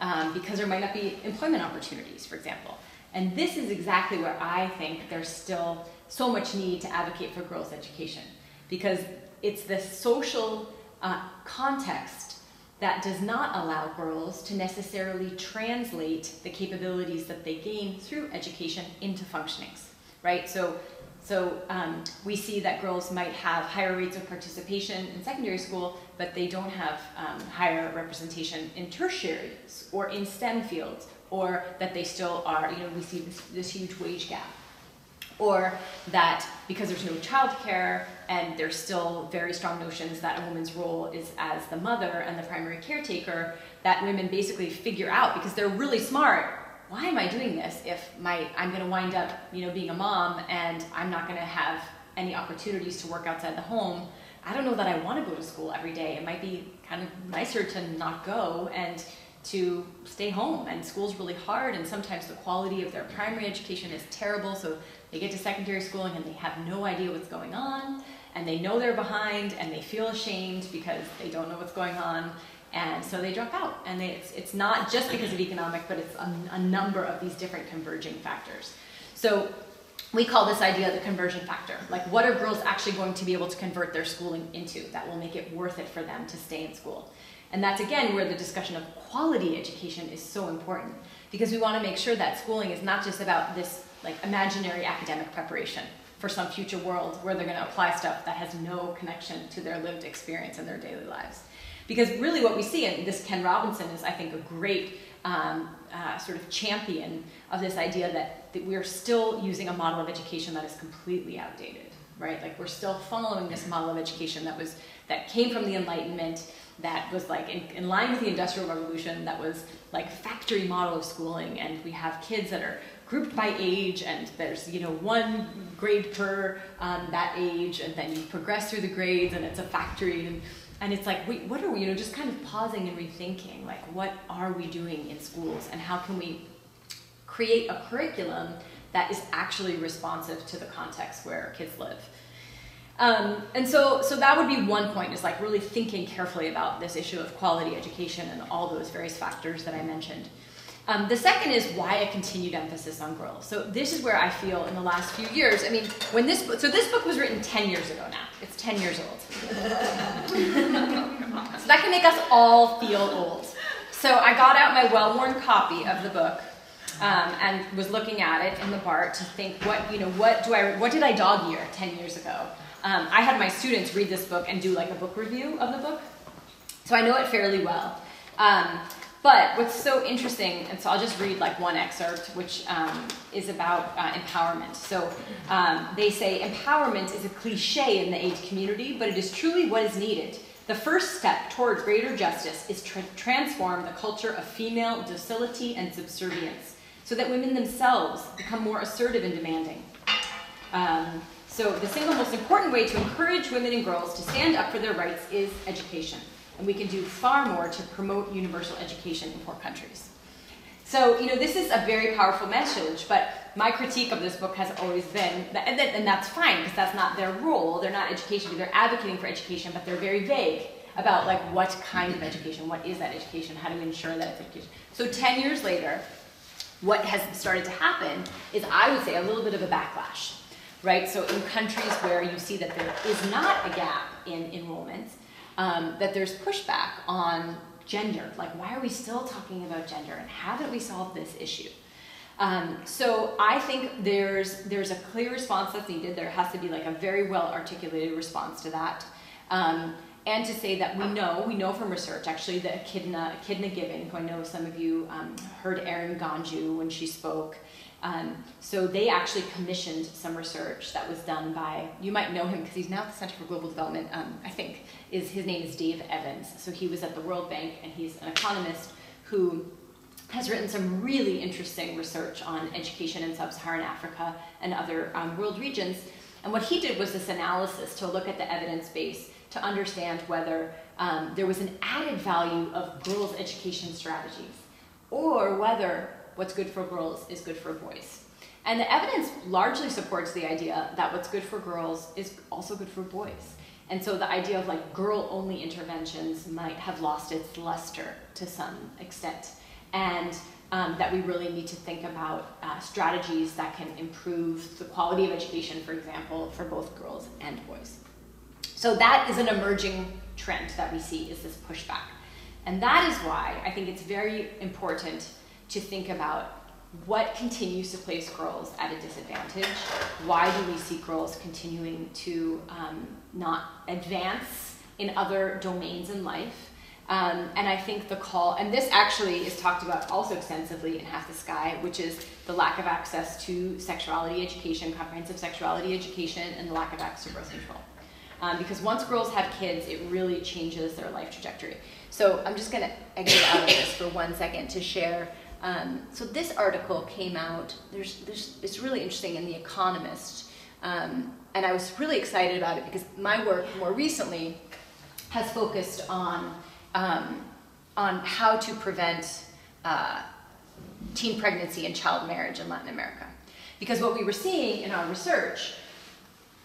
Um, because there might not be employment opportunities, for example. And this is exactly where I think there's still so much need to advocate for girls' education, because it's the social uh, context that does not allow girls to necessarily translate the capabilities that they gain through education into functionings, right? So, so um, we see that girls might have higher rates of participation in secondary school, but they don't have um, higher representation in tertiary or in STEM fields, or that they still are, you know, we see this, this huge wage gap or that because there's no childcare and there's still very strong notions that a woman's role is as the mother and the primary caretaker, that women basically figure out because they're really smart. Why am I doing this if my I'm going to wind up, you know, being a mom and I'm not going to have any opportunities to work outside the home? I don't know that I want to go to school every day. It might be kind of nicer to not go and to stay home and school's really hard and sometimes the quality of their primary education is terrible so they get to secondary schooling and they have no idea what's going on and they know they're behind and they feel ashamed because they don't know what's going on and so they drop out and they, it's, it's not just because of economic but it's a, a number of these different converging factors so we call this idea the conversion factor. Like, what are girls actually going to be able to convert their schooling into that will make it worth it for them to stay in school? And that's again where the discussion of quality education is so important because we want to make sure that schooling is not just about this like imaginary academic preparation for some future world where they're going to apply stuff that has no connection to their lived experience in their daily lives. Because really, what we see, and this Ken Robinson is, I think, a great um, uh, sort of champion of this idea that, that we're still using a model of education that is completely outdated, right? Like we're still following this model of education that was that came from the Enlightenment, that was like in, in line with the Industrial Revolution, that was like factory model of schooling, and we have kids that are grouped by age, and there's you know one grade per um, that age, and then you progress through the grades, and it's a factory, and and it's like, wait, what are we, you know, just kind of pausing and rethinking, like, what are we doing in schools and how can we create a curriculum that is actually responsive to the context where kids live? Um, and so, so that would be one point, is like really thinking carefully about this issue of quality education and all those various factors that I mentioned. Um, the second is why a continued emphasis on girls. So this is where I feel in the last few years. I mean, when this book, so this book was written 10 years ago now. It's 10 years old. so that can make us all feel old. So I got out my well-worn copy of the book um, and was looking at it in the BART to think, what you know, what do I, what did I dog ear 10 years ago? Um, I had my students read this book and do like a book review of the book, so I know it fairly well. Um, but what's so interesting, and so I'll just read like one excerpt, which um, is about uh, empowerment. So um, they say empowerment is a cliche in the AIDS community, but it is truly what is needed. The first step towards greater justice is to transform the culture of female docility and subservience so that women themselves become more assertive and demanding. Um, so the single most important way to encourage women and girls to stand up for their rights is education and we can do far more to promote universal education in poor countries. So, you know, this is a very powerful message, but my critique of this book has always been, that, and, and that's fine because that's not their role. They're not education, they're advocating for education, but they're very vague about like what kind of education, what is that education, how do we ensure that it's education. So 10 years later, what has started to happen is I would say a little bit of a backlash, right? So in countries where you see that there is not a gap in enrollment, um, that there's pushback on gender. Like, why are we still talking about gender and haven't we solved this issue? Um, so I think there's there's a clear response that's needed. There has to be like a very well articulated response to that. Um, and to say that we know, we know from research actually that Echidna, Echidna Given, who I know some of you um, heard Erin Ganju when she spoke, um, so they actually commissioned some research that was done by, you might know him because he's now at the Center for Global Development, um, I think, is his name is Dave Evans. So he was at the World Bank and he's an economist who has written some really interesting research on education in sub-Saharan Africa and other um, world regions. And what he did was this analysis to look at the evidence base to understand whether um, there was an added value of girls' education strategies or whether what's good for girls is good for boys. And the evidence largely supports the idea that what's good for girls is also good for boys. And so the idea of like girl only interventions might have lost its luster to some extent. And um, that we really need to think about uh, strategies that can improve the quality of education, for example, for both girls and boys. So that is an emerging trend that we see is this pushback. And that is why I think it's very important to think about what continues to place girls at a disadvantage? Why do we see girls continuing to um, not advance in other domains in life? Um, and I think the call, and this actually is talked about also extensively in Half the Sky, which is the lack of access to sexuality education, comprehensive sexuality education, and the lack of access to birth control. Um, because once girls have kids, it really changes their life trajectory. So I'm just going to exit out of this for one second to share. Um, so this article came out. There's, there's, it's really interesting in The Economist, um, and I was really excited about it because my work more recently has focused on um, on how to prevent uh, teen pregnancy and child marriage in Latin America. Because what we were seeing in our research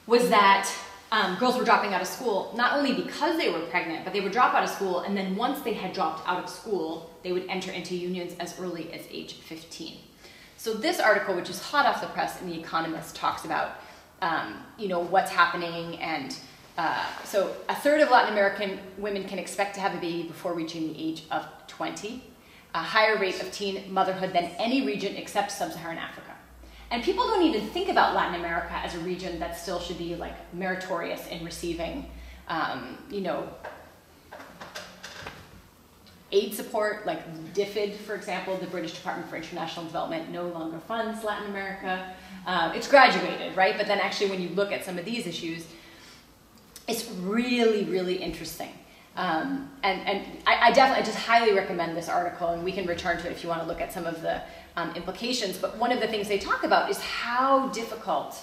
was that um, girls were dropping out of school not only because they were pregnant, but they would drop out of school, and then once they had dropped out of school, they would enter into unions as early as age 15. So this article, which is hot off the press in The Economist, talks about um, you know what's happening, and uh, so a third of Latin American women can expect to have a baby before reaching the age of 20, a higher rate of teen motherhood than any region except sub-Saharan Africa. And people don't even think about Latin America as a region that still should be like meritorious in receiving, um, you know, aid support, like DFID, for example, the British Department for International Development no longer funds Latin America. Um, it's graduated, right? But then actually, when you look at some of these issues, it's really, really interesting. Um, and and I, I, definitely just highly recommend this article, and we can return to it if you want to look at some of the um, implications. But one of the things they talk about is how difficult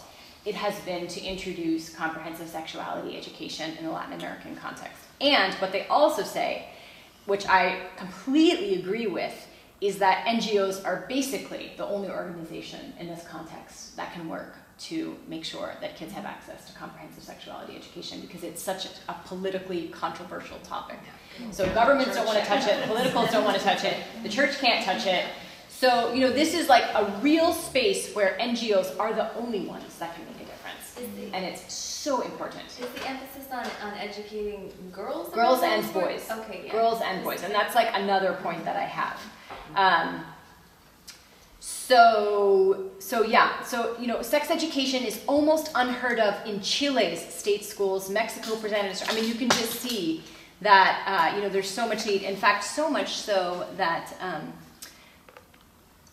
it has been to introduce comprehensive sexuality education in the Latin American context. And what they also say, which I completely agree with, is that NGOs are basically the only organization in this context that can work to make sure that kids have access to comprehensive sexuality education because it's such a, a politically controversial topic. So governments don't want to touch it, politicals don't want to touch it, the church can't touch it. So, you know, this is like a real space where NGOs are the only ones that can make a difference. The, and it's so important. Is the emphasis on, on educating girls? Girls and boys. Okay, yeah. Girls and boys. And that's like another point that I have. Um, so, so yeah, so you know, sex education is almost unheard of in Chile's state schools. Mexico presented. I mean, you can just see that uh, you know there's so much need. In fact, so much so that um,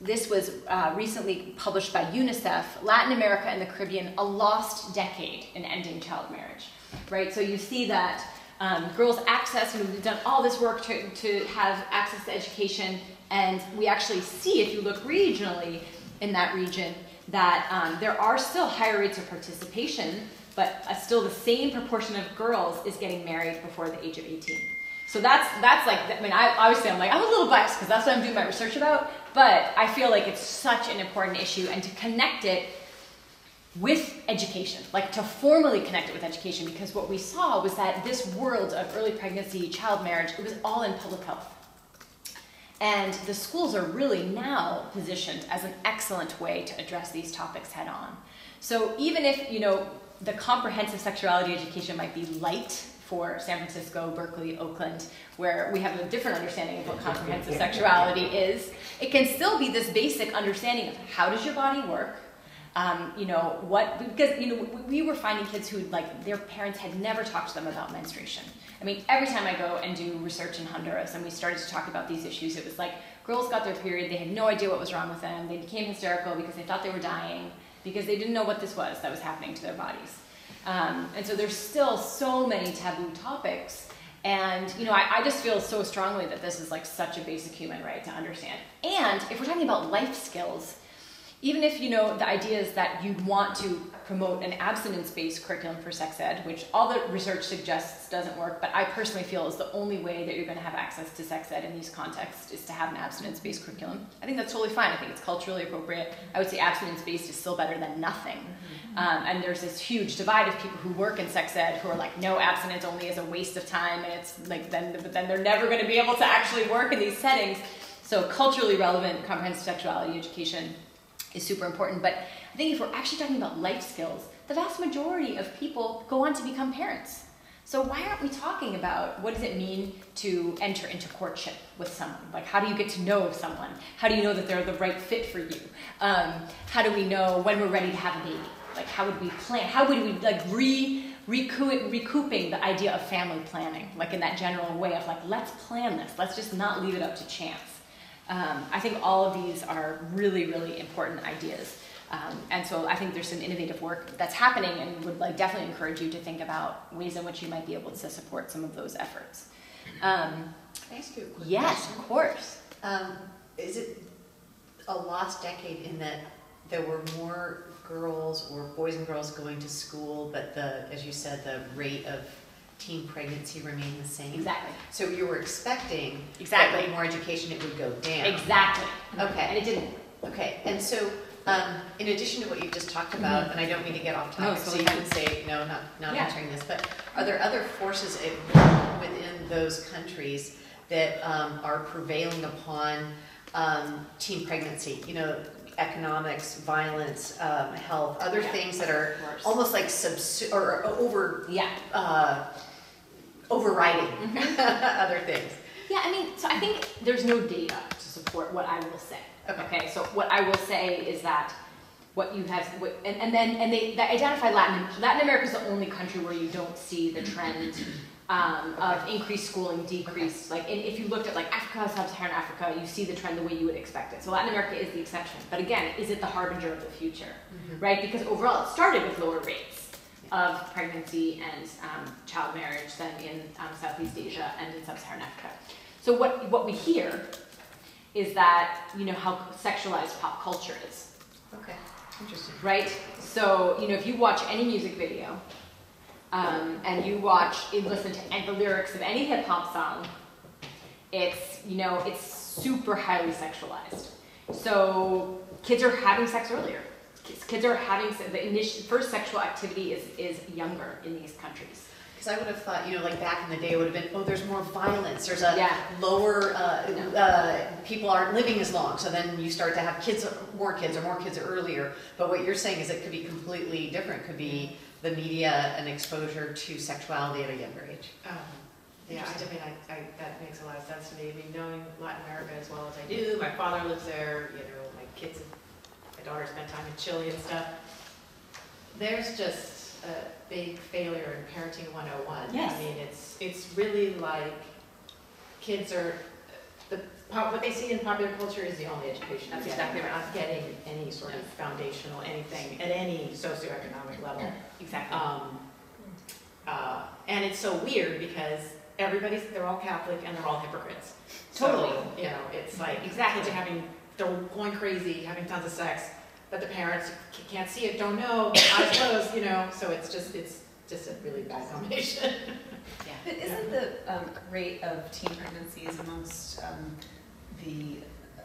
this was uh, recently published by UNICEF. Latin America and the Caribbean, a lost decade in ending child marriage. Right. So you see that um, girls access. You know, we've done all this work to to have access to education and we actually see, if you look regionally in that region, that um, there are still higher rates of participation, but uh, still the same proportion of girls is getting married before the age of 18. So that's that's like I mean I obviously I'm like I'm a little biased because that's what I'm doing my research about, but I feel like it's such an important issue and to connect it with education, like to formally connect it with education, because what we saw was that this world of early pregnancy, child marriage, it was all in public health. And the schools are really now positioned as an excellent way to address these topics head on. So even if, you know, the comprehensive sexuality education might be light for San Francisco, Berkeley, Oakland, where we have a different understanding of what comprehensive sexuality is, it can still be this basic understanding of how does your body work, um, you know what because you know we were finding kids who like their parents had never talked to them about menstruation. I mean every time i go and do research in honduras and we started to talk about these issues it was like girls got their period they had no idea what was wrong with them they became hysterical because they thought they were dying because they didn't know what this was that was happening to their bodies um, and so there's still so many taboo topics And you know, I, I just feel so strongly that this is like such a basic human right to understand. And if we're talking about life skills, even if you know the idea is that you want to promote an abstinence-based curriculum for sex ed, which all the research suggests doesn't work, but I personally feel is the only way that you're going to have access to sex ed in these contexts is to have an abstinence-based curriculum. I think that's totally fine. I think it's culturally appropriate. I would say abstinence-based is still better than nothing. Um, and there's this huge divide of people who work in sex ed who are like, no, abstinence only is a waste of time, and it's like then, but then they're never going to be able to actually work in these settings. So culturally relevant comprehensive sexuality education is super important. But I think if we're actually talking about life skills, the vast majority of people go on to become parents. So why aren't we talking about what does it mean to enter into courtship with someone? Like how do you get to know someone? How do you know that they're the right fit for you? Um, how do we know when we're ready to have a baby? Like how would we plan? How would we like re recoup, recouping the idea of family planning, like in that general way of like let's plan this. Let's just not leave it up to chance. Um, I think all of these are really, really important ideas. Um, and so I think there's some innovative work that's happening and would like definitely encourage you to think about ways in which you might be able to support some of those efforts. Um, Can I ask you a quick yes, question? of course. Um, is it a lost decade in that there were more girls or boys and girls going to school, but the, as you said, the rate of teen pregnancy remained the same? Exactly. So you were expecting that Exactly. with more education it would go down? Exactly. Okay. And it didn't. okay, and so, um, in addition to what you've just talked about, and I don't mean to get off Mm-hmm. No, topic, so you can say, no, not, not Yeah. answering this, but are there other forces within those countries that, um, are prevailing upon, um, teen pregnancy? You know, economics, violence, um, health, other Yeah, things that are course. almost like subs, or over, Yeah. uh, overriding Mm-hmm. other things. Yeah, I mean, so I think there's no data to support what I will say. Okay. so what I will say is that what you have, what, and, and then and they, they identify Latin Latin America is the only country where you don't see the trend um, of increased schooling, decreased. Like, and if you looked at like Africa, Sub-Saharan Africa, you see the trend the way you would expect it. So Latin America is the exception. But again, is it the harbinger of the future, right? Because overall, it started with lower rates of pregnancy and um, child marriage than in um, Southeast Asia and in Sub-Saharan Africa. So what what we hear is that you know how sexualized pop culture is, Okay, interesting. right? So you know if you watch any music video, um, and you watch and listen to and the lyrics of any hip hop song, it's you know it's super highly sexualized. So kids are having sex earlier. Kids, are having the initial first sexual activity is is younger in these countries. Because I would have thought, you know, like back in the day, it would have been, oh, there's more violence, there's a Yeah. lower, uh, No. uh, people aren't living as long, so then you start to have kids, more kids, or more kids earlier. But what you're saying is it could be completely different, It could be the media and exposure to sexuality at a younger age. Um, Yeah, I mean, I, I, that makes a lot of sense to me. I mean, knowing Latin America as well as I do, my father lives there, you know, my kids, my daughter spent time in Chile and stuff. There's just a big failure in parenting 101. Yes. I mean, it's, it's really like kids are, the, what they see in popular culture is the only education. That's exactly right. Not getting any sort of foundational anything at any socioeconomic level. Exactly. Um, uh, and it's so weird because everybody's, they're all Catholic and they're all hypocrites. Totally. So, you know, it's like, Exactly. kids are having, they're going crazy, having tons of sex, but the parents c- can't see it, don't know, eyes closed, you know, so it's just, it's just a really bad combination. But isn't the um, rate of teen pregnancies amongst um, the uh,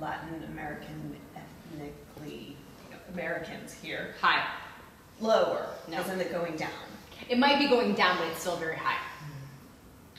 Latin American ethnically Americans here High. lower? No. Isn't it going down It might be going down, but it's still very high.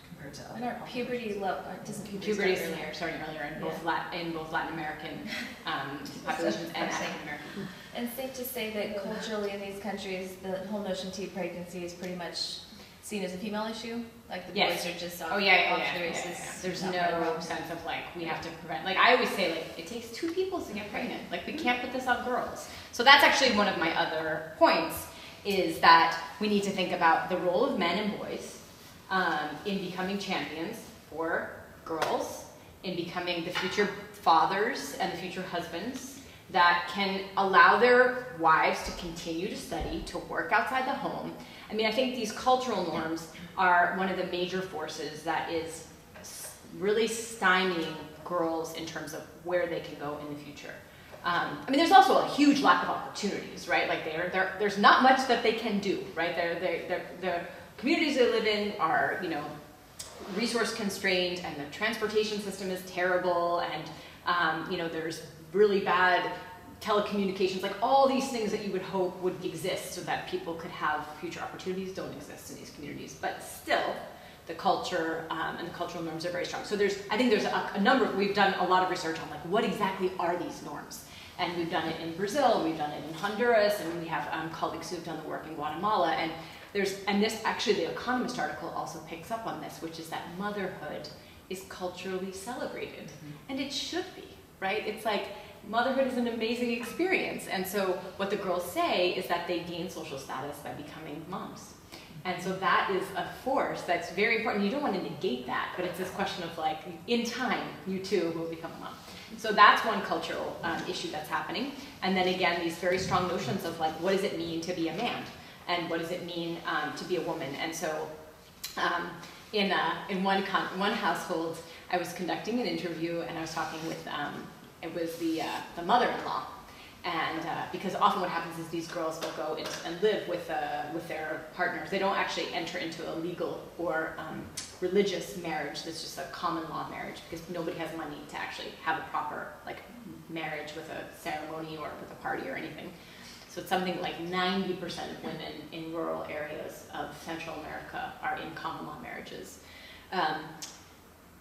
compared to And our puberty level, doesn't puberty Puberty start is earlier? starting earlier in both Lat, in both Latin American um, populations and I'm. African American. And safe to say that culturally in these countries, the whole notion of teen pregnancy is pretty much seen as a female issue. Like the Yes. boys are just Oh yeah, yeah, off yeah, to the races. yeah. There's no sense of like we have to prevent. Like I always say, like it takes two people to get pregnant. Like we can't put this on girls. So that's actually one of my other points is that we need to think about the role of men and boys um, in becoming champions for girls, in becoming the future fathers and the future husbands that can allow their wives to continue to study, to work outside the home. I mean, I think these cultural norms are one of the major forces that is really stymieing girls in terms of where they can go in the future. Um, I mean, there's also a huge lack of opportunities, right? Like, they're, they're, there's not much that they can do, right? They're, they're, the communities they live in are, you know, resource constrained and the transportation system is terrible and um, you know there's really bad telecommunications like all these things that you would hope would exist so that people could have future opportunities don't exist in these communities. But still the culture um, and the cultural norms are very strong. So there's i think there's a, a number of, we've done a lot of research on like what exactly are these norms? And we've done it in brazil we've done it in honduras and we have um, colleagues who've done the work in guatemala. And there's and this actually the economist article also picks up on this which is that motherhood is culturally celebrated. And it should be right? It's like motherhood is an amazing experience. And so what the girls say is that they gain social status by becoming moms. And so that is a force that's very important. You don't want to negate that but it's this question of like in time you too will become a mom. So that's one cultural um, issue that's happening. And then again these very strong notions of like what does it mean to be a man? And what does it mean um, to be a woman. And so, um, in uh, in one one household, I was conducting an interview and I was talking with um, it was the uh, the mother-in-law, and uh, because often what happens is these girls will go and live with uh, with their partners. They don't actually enter into a legal or um, religious marriage. That's just a common law marriage because nobody has money to actually have a proper like marriage with a ceremony or with a party or anything. So it's something like 90% of women in rural areas of Central America are in common law marriages. Um,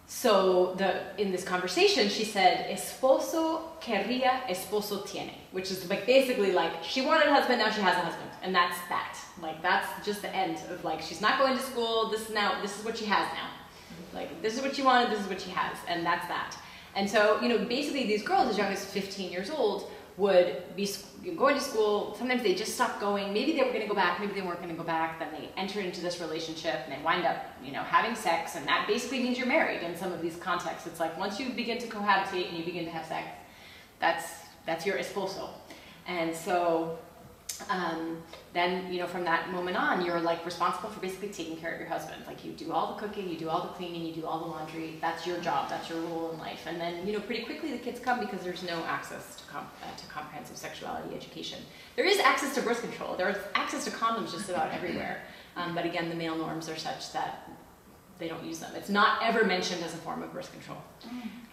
so the, in this conversation, she said, "Esposo querría, esposo tiene," which is like basically like she wanted a husband, now she has a husband, and that's that. Like that's just the end of like she's not going to school. This is now this is what she has now. Like this is what she wanted, this is what she has, and that's that. And so you know, basically these girls as young as 15 years old would be going to school. Sometimes they just stop going. Maybe they were going to go back. Maybe they weren't going to go back. Then they enter into this relationship and they wind up, you know, having sex, and that basically means you're married. In some of these contexts, it's like once you begin to cohabitate and you begin to have sex, that's that's your esposo. And so um, then you know from that moment on you're like responsible for basically taking care of your husband. Like you do all the cooking you do all the cleaning you do all the laundry. That's your job that's your role in life. And then you know pretty quickly the kids come because there's no access to, com- uh, to comprehensive sexuality education. There is access to birth control. There's access to condoms just about everywhere. Um, but again the male norms are such that they don't use them it's not ever mentioned as a form of birth control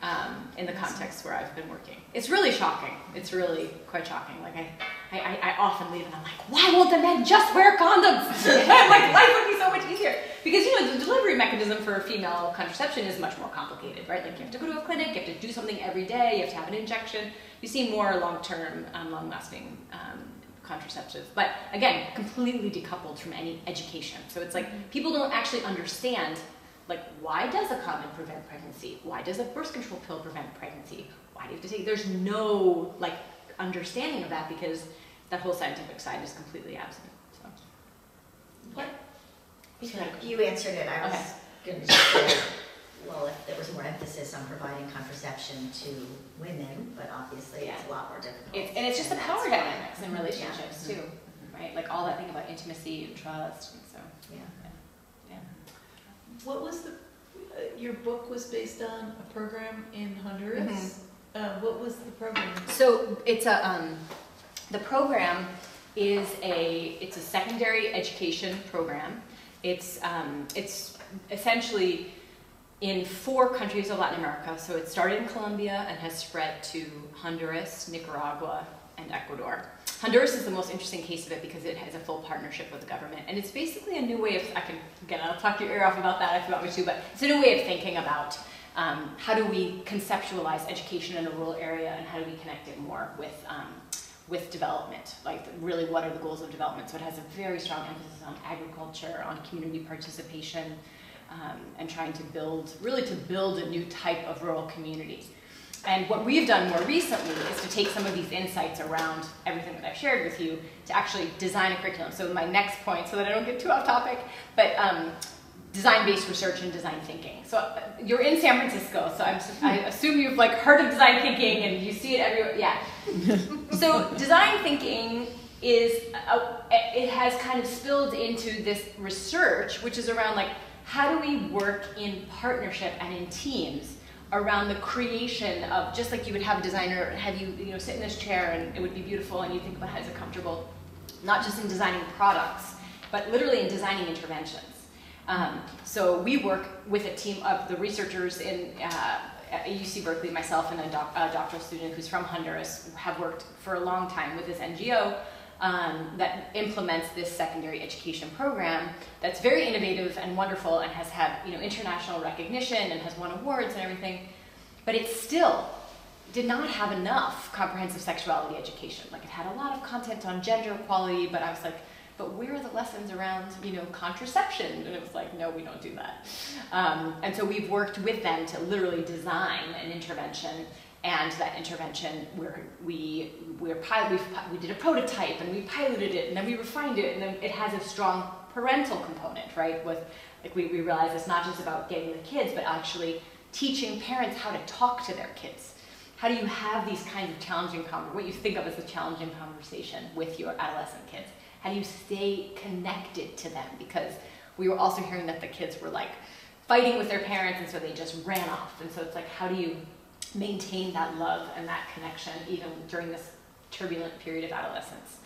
um, in the context where I've been working. It's really shocking. It's really quite shocking. Like I, I, I- often leave and I'm like, why won't the men just wear condoms? like life would be so much easier. Because you know the delivery mechanism for female contraception is much more complicated, right? Like you have to go to a clinic, you have to do something every day, you have to have an injection. You see more long-term, um, long-lasting um, contraceptives, but again, completely decoupled from any education. So it's like people don't actually understand like why does a condom prevent pregnancy why does a birth control pill prevent pregnancy why do you have to take there's no like understanding of that because that whole scientific side is completely absent so What? You had a question. You answered it, I was Okay. gonna say, well, if there was more emphasis on providing contraception to women, but obviously it's a lot more difficult. it's, and it's just the power dynamics in relationships too right like all that thing about intimacy and trust and so Yeah. yeah What was the, uh, your book was based on a program in Honduras? Uh, what was the program? So it's a um, the program is a it's a secondary education program. It's um, it's essentially in four countries of Latin America. So it started in Colombia and has spread to Honduras, Nicaragua, and Ecuador. Honduras is the most interesting case of it because it has a full partnership with the government, and it's basically a new way of I can again I'll talk your ear off about that if you want me to, but it's a new way of thinking about um, how do we conceptualize education in a rural area and how do we connect it more with um, with development? Like really what are the goals of development? So it has a very strong emphasis on agriculture on community participation um, and trying to build really to build a new type of rural community and what we've done more recently is to take some of these insights around everything that I've shared with you to actually design a curriculum. So my next point, so that I don't get too off topic, but um, design-based research and design thinking. So uh, you're in San Francisco, so I'm, I assume you've like heard of design thinking and you see it everywhere. Yeah. so design thinking is uh, it has kind of spilled into this research, which is around like how do we work in partnership and in teams around the creation of just like you would have a designer have you you know sit in this chair and it would be beautiful and you think about how is it comfortable, not just in designing products, but literally in designing interventions. Um, so we work with a team of the researchers in uh, UC Berkeley, myself and a, doc, a, doctoral student who's from Honduras, have worked for a long time with this NGO um, that implements this secondary education program that's very innovative and wonderful and has had you know international recognition and has won awards and everything, but it still did not have enough comprehensive sexuality education. Like it had a lot of content on gender equality, but I was like, but where are the lessons around, you know, contraception? And it was like, no, we don't do that. Um, and so we've worked with them to literally design an intervention and that intervention where we we're pilot, we did a prototype and we piloted it and then we refined it and then it has a strong parental component, right? With like we, we realize it's not just about getting the kids, but actually teaching parents how to talk to their kids. How do you have these kinds of challenging conversations, what you think of as a challenging conversation with your adolescent kids? How do you stay connected to them? Because we were also hearing that the kids were like fighting with their parents and so they just ran off. And so it's like, how do you maintain that love and that connection even during this turbulent period of adolescence?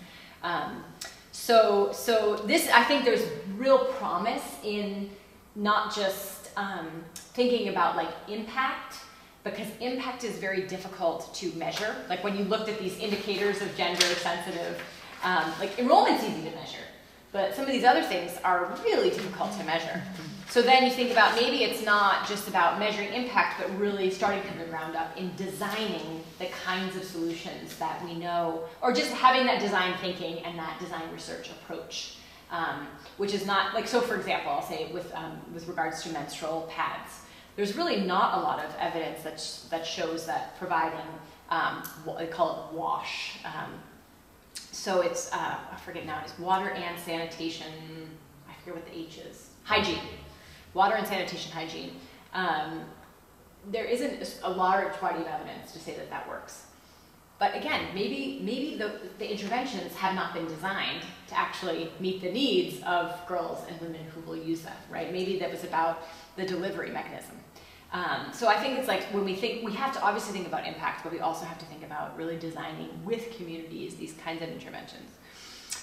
Um, so, so this, I think there's real promise in not just um, thinking about like impact, because impact is very difficult to measure. Like when you looked at these indicators of gender sensitive um, like enrollment's easy to measure, but some of these other things are really difficult to measure. So then you think about maybe it's not just about measuring impact, but really starting from the ground up in designing the kinds of solutions that we know, or just having that design thinking and that design research approach. Um, which is not like so. For example, I'll say with um, with regards to menstrual pads, there's really not a lot of evidence that that shows that providing um, what they call it wash um, so it's, uh, I forget now, it's water and sanitation, I forget what the H is, hygiene. Water and sanitation hygiene. Um, there isn't a large body of evidence to say that that works. But again, maybe, maybe the, the interventions have not been designed to actually meet the needs of girls and women who will use them, right? Maybe that was about the delivery mechanism. Um, so I think it's like when we think, we have to obviously think about impact, but we also have to think about really designing with communities these kinds of interventions.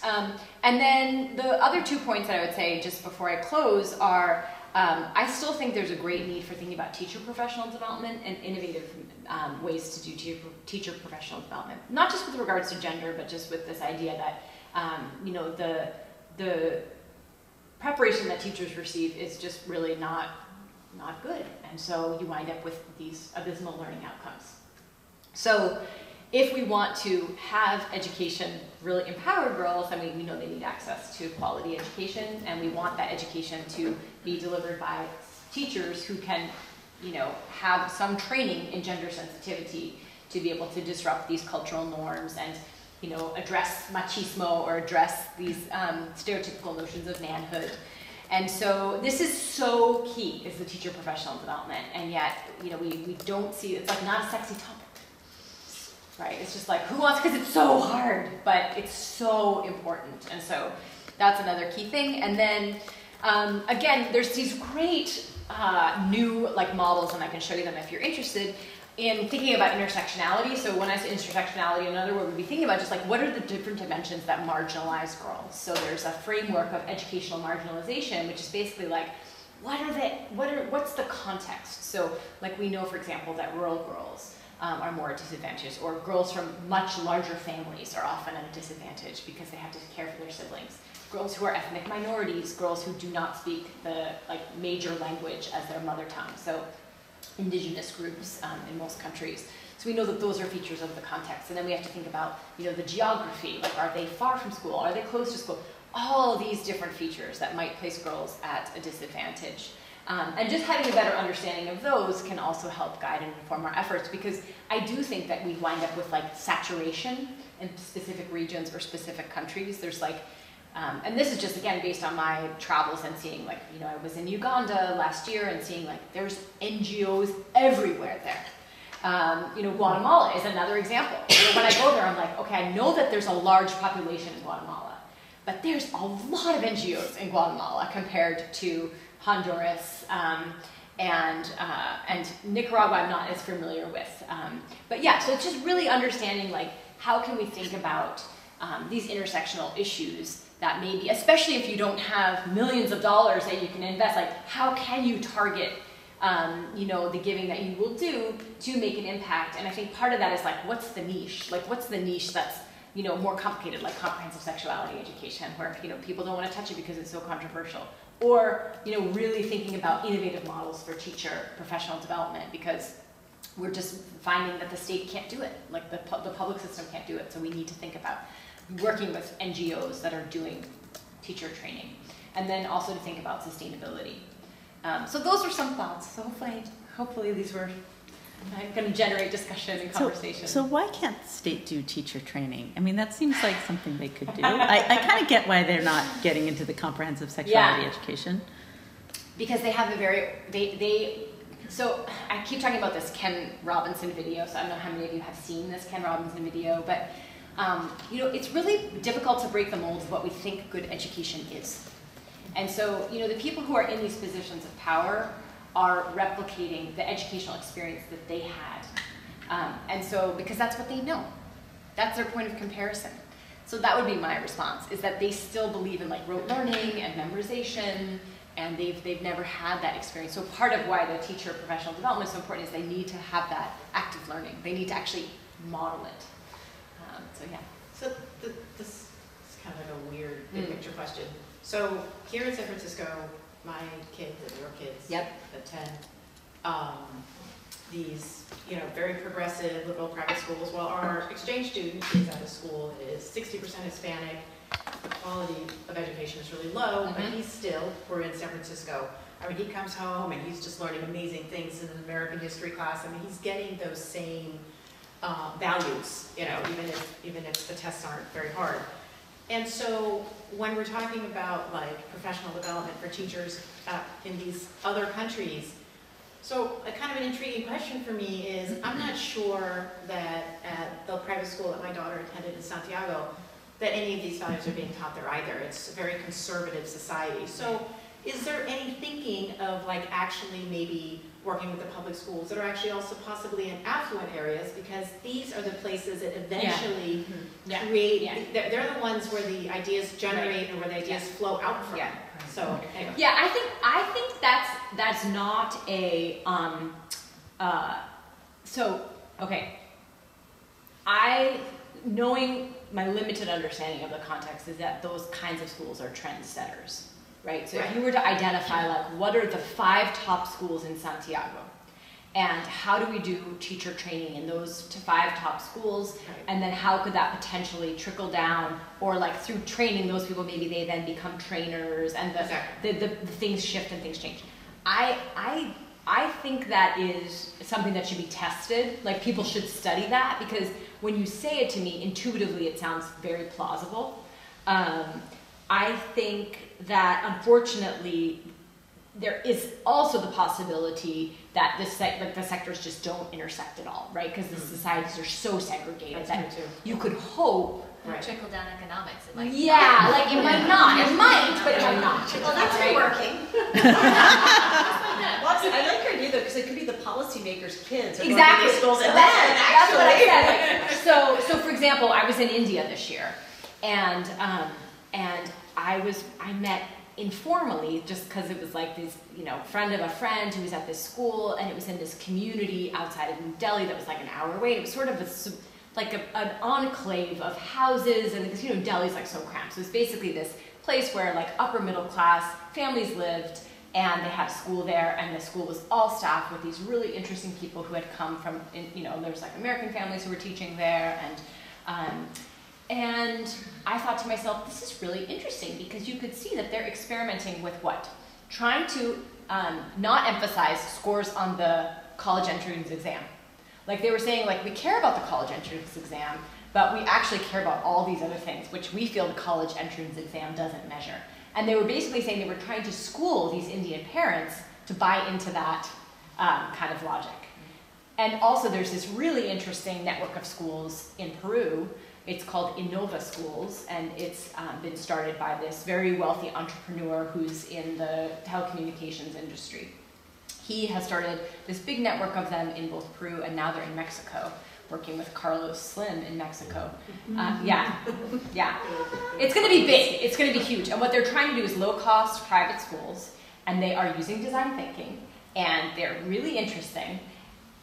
Um, and then the other two points that I would say just before I close are um, I still think there's a great need for thinking about teacher professional development and innovative um, ways to do teacher, teacher professional development. Not just with regards to gender, but just with this idea that, um, you know, the, the preparation that teachers receive is just really not not good. And so you wind up with these abysmal learning outcomes. So if we want to have education really empower girls, I mean, we know they need access to quality education, and we want that education to be delivered by teachers who can, you know, have some training in gender sensitivity to be able to disrupt these cultural norms and, you know, address machismo or address these um, stereotypical notions of manhood and so this is so key is the teacher professional development. And yet, you know, we, we don't see, it's like not a sexy topic, right? It's just like, who wants, because it's so hard, but it's so important. And so that's another key thing. And then, um, again, there's these great uh, new like models, and I can show you them if you're interested, in thinking about intersectionality, so when I say intersectionality, another word would be thinking about just like what are the different dimensions that marginalize girls. So there's a framework of educational marginalization, which is basically like what are the what are what's the context? So like we know, for example, that rural girls um, are more disadvantaged, or girls from much larger families are often at a disadvantage because they have to care for their siblings. Girls who are ethnic minorities, girls who do not speak the like major language as their mother tongue. So indigenous groups um, in most countries. So we know that those are features of the context. And then we have to think about, you know, the geography, like are they far from school? Are they close to school? All these different features that might place girls at a disadvantage. Um, and just having a better understanding of those can also help guide and inform our efforts because I do think that we wind up with like saturation in specific regions or specific countries. There's like Um, and this is just again based on my travels and seeing like you know I was in Uganda last year and seeing like there's NGOs everywhere there. Um, you know Guatemala is another example. You know, when I go there, I'm like, okay, I know that there's a large population in Guatemala, but there's a lot of NGOs in Guatemala compared to Honduras. Um, and uh, and Nicaragua I'm not as familiar with. Um, but yeah, so it's just really understanding like how can we think about um, these intersectional issues that maybe, especially if you don't have millions of dollars that you can invest, like how can you target um, you know, the giving that you will do to make an impact. And I think part of that is like, what's the niche? Like, what's the niche that's, you know, more complicated, like comprehensive sexuality education, where, you know, people don't want to touch it because it's so controversial. Or, you know, really thinking about innovative models for teacher professional development because we're just finding that the state can't do it. Like, the, pu- the public system can't do it. So we need to think about working with NGOs that are doing teacher training. And then also to think about sustainability. Um, so those are some thoughts. So hopefully, hopefully these were going to generate discussion and So, conversation. so why can't the state do teacher training? I mean, that seems like something they could do. I, I kind of get why they're not getting into the comprehensive sexuality Yeah. education. because they have a very they they so I keep talking about this Ken Robinson video. So I don't know how many of you have seen this Ken Robinson video, but um, you know it's really difficult to break the mold of what we think good education is. And so you know the people who are in these positions of power are replicating the educational experience that they had, um, and so because that's what they know, that's their point of comparison. So that would be my response: is that they still believe in like rote learning and memorization and they've, they've never had that experience. So part of why the teacher professional development is so important is they need to have that active learning. They need to actually model it. So yeah. So th this is kind of a weird big Mm. picture question. So here in San Francisco, my kids and your kids Yep. attend um, these, you know, very progressive liberal private schools. While our exchange student is at a school that is 60% Hispanic. The quality of education is really low, but Mhm. he's still, we're in San Francisco. I mean, he comes home and he's just learning amazing things in an American history class. I mean, he's getting those same uh, values, you know, even if, even if the tests aren't very hard. And so when we're talking about like professional development for teachers uh, in these other countries, so a kind of an intriguing question for me is, I'm not sure that at the private school that my daughter attended in Santiago, that any of these values are being taught there either. It's a very conservative society. So is there any thinking of like actually maybe working with the public schools that are actually also possibly in affluent areas? Because these are the places that eventually Yeah. create, Yeah. they're, they're the ones where the ideas generate and where the ideas flow out from. Yeah. So, anyway. Yeah, I think I think that's that's not a um uh so okay. I knowing my limited understanding of the context is that those kinds of schools are trendsetters, right? So if you were to identify like what are the five top schools in Santiago and how do we do teacher training in those to five top schools Right. and then how could that potentially trickle down or like through training those people maybe they then become trainers and the Exactly. the, the, the things shift and things change. I, I, I think that is something that should be tested. Like people should study that because when you say it to me, intuitively it sounds very plausible. Um, I think that unfortunately there is also the possibility that the sec- like the sectors just don't intersect at all, right? Because the Mhm. societies are so segregated That's that true you could hope. Right. Trickle down economics, it might. Yeah, like it might not. It might, but it might not. Well, that's Right? working. Well, I like your idea though, because it could be the policymakers' kids are Exactly. these schools, that's, that's what I said. Like, so, so for example, I was in India this year, and um, and I was I met informally just because it was like this you know friend of a friend who was at this school, and it was in this community outside of New Delhi that was like an hour away. It was sort of a like a, an enclave of houses, and because you know Delhi's like so cramped, so it's basically this place where like upper middle class families lived and they had a school there and the school was all staffed with these really interesting people who had come from you know there was like american families who were teaching there and um, and i thought to myself this is really interesting because you could see that they're experimenting with what trying to um, not emphasize scores on the college entrance exam like they were saying like we care about the college entrance exam but we actually care about all these other things, which we feel the college entrance exam doesn't measure. And they were basically saying they were trying to school these Indian parents to buy into that um, kind of logic. And also, there's this really interesting network of schools in Peru. It's called Innova Schools, and it's um, been started by this very wealthy entrepreneur who's in the telecommunications industry. He has started this big network of them in both Peru and now they're in Mexico, working with Carlos Slim in Mexico. Uh, yeah, yeah. It's going to be big. It's going to be huge. And what they're trying to do is low-cost private schools, and they are using design thinking, and they're really interesting.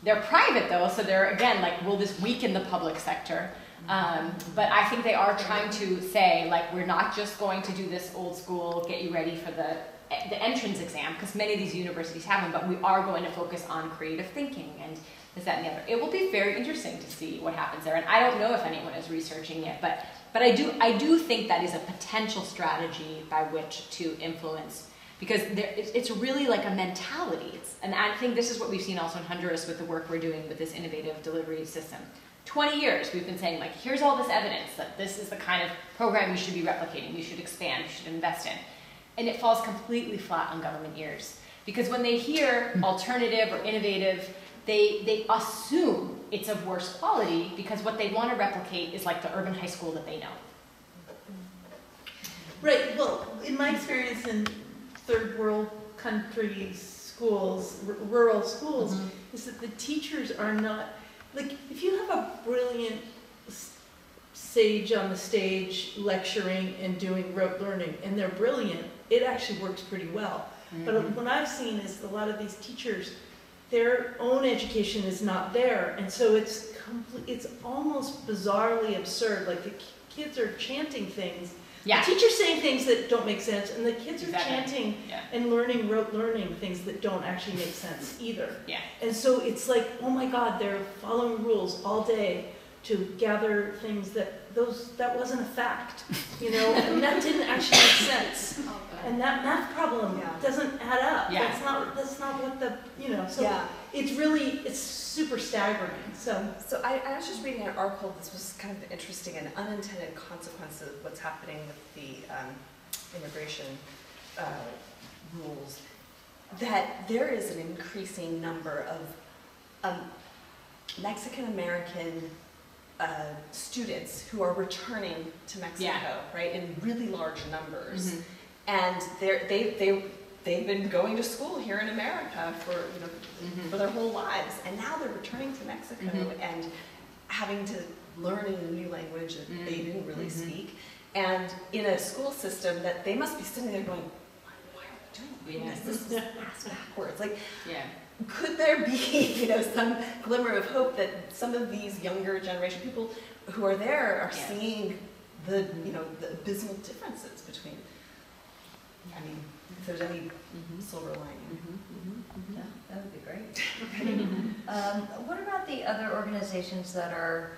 They're private though, so they're again like, will this weaken the public sector? Um, but I think they are trying to say like, we're not just going to do this old school, get you ready for the the entrance exam, because many of these universities have them, but we are going to focus on creative thinking and this, that, and the other. It will be very interesting to see what happens there, and I don't know if anyone is researching it, but but I do I do think that is a potential strategy by which to influence because there, it's, it's really like a mentality. It's, and I think this is what we've seen also in Honduras with the work we're doing with this innovative delivery system. 20 years we've been saying like, here's all this evidence that this is the kind of program we should be replicating, we should expand, we should invest in. And it falls completely flat on government ears. Because when they hear alternative or innovative, they, they assume it's of worse quality because what they want to replicate is like the urban high school that they know. Right, well, in my experience in third world countries, schools, r- rural schools, Mm-hmm. is that the teachers are not, like, if you have a brilliant sage on the stage lecturing and doing rote learning, and they're brilliant, it actually works pretty well. But Mm-hmm. what I've seen is a lot of these teachers, their own education is not there, and so it's complete, it's almost bizarrely absurd. Like the ki- kids are chanting things, Yeah, the teacher's saying things that don't make sense, and the kids are Exactly. chanting yeah, and learning rote learning things that don't actually make sense either. yeah. And so it's like, oh my God, they're following rules all day to gather things that those that wasn't a fact, you know, and that didn't actually make sense. And that math problem Yeah. doesn't add up. Yeah. That's not that's not what the you know. So Yeah. It's really it's super staggering. So So I, I was just reading an article, this was kind of interesting, an unintended consequence of what's happening with the um, immigration uh, rules, that there is an increasing number of um, Mexican-American uh, students who are returning to Mexico, Yeah. right, in really large numbers. Mhm. And they're, they, they, they've been going to school here in America for, you know, Mhm. for their whole lives, and now they're returning to Mexico Mhm. and having to learn in a new language that they Mm. didn't really Mhm. speak, and in a school system that they must be sitting there going, why, why are we doing Yeah. this? This is ass backwards. Like, Yeah. could there be, you know, some glimmer of hope that some of these younger generation people who are there are seeing the, you know, the abysmal differences between, I mean, if there's any Mhm. silver lining. Mhm. Yeah, that would be great. Um, what about the other organizations that are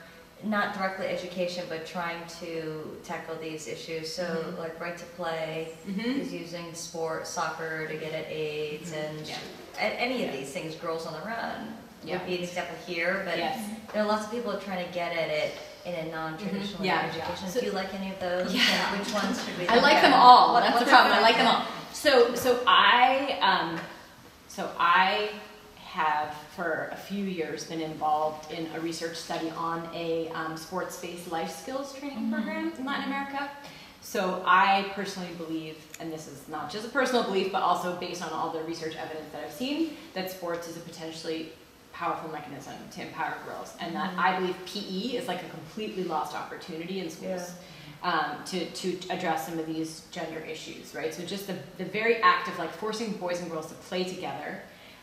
not directly education, but trying to tackle these issues? So like Right to Play is using sport, soccer to get at AIDS and Yeah. any of Yeah. these things, Girls on the Run Yeah. would be an example here, but Yes. there are lots of people trying to get at it in a non-traditional Mhm. Yeah. education. So- Do you like any of those? Yeah. Which ones should we I like them all. What- That's the problem. I like them all. So, so I, um, so I have for a few years been involved in a research study on a um, sports-based life skills training Mhm. program in Latin America. So I personally believe, and this is not just a personal belief, but also based on all the research evidence that I've seen, that sports is a potentially powerful mechanism to empower girls, and that I believe PE is like a completely lost opportunity in schools um, to, to address some of these gender issues, right? So just the, the very act of like forcing boys and girls to play together,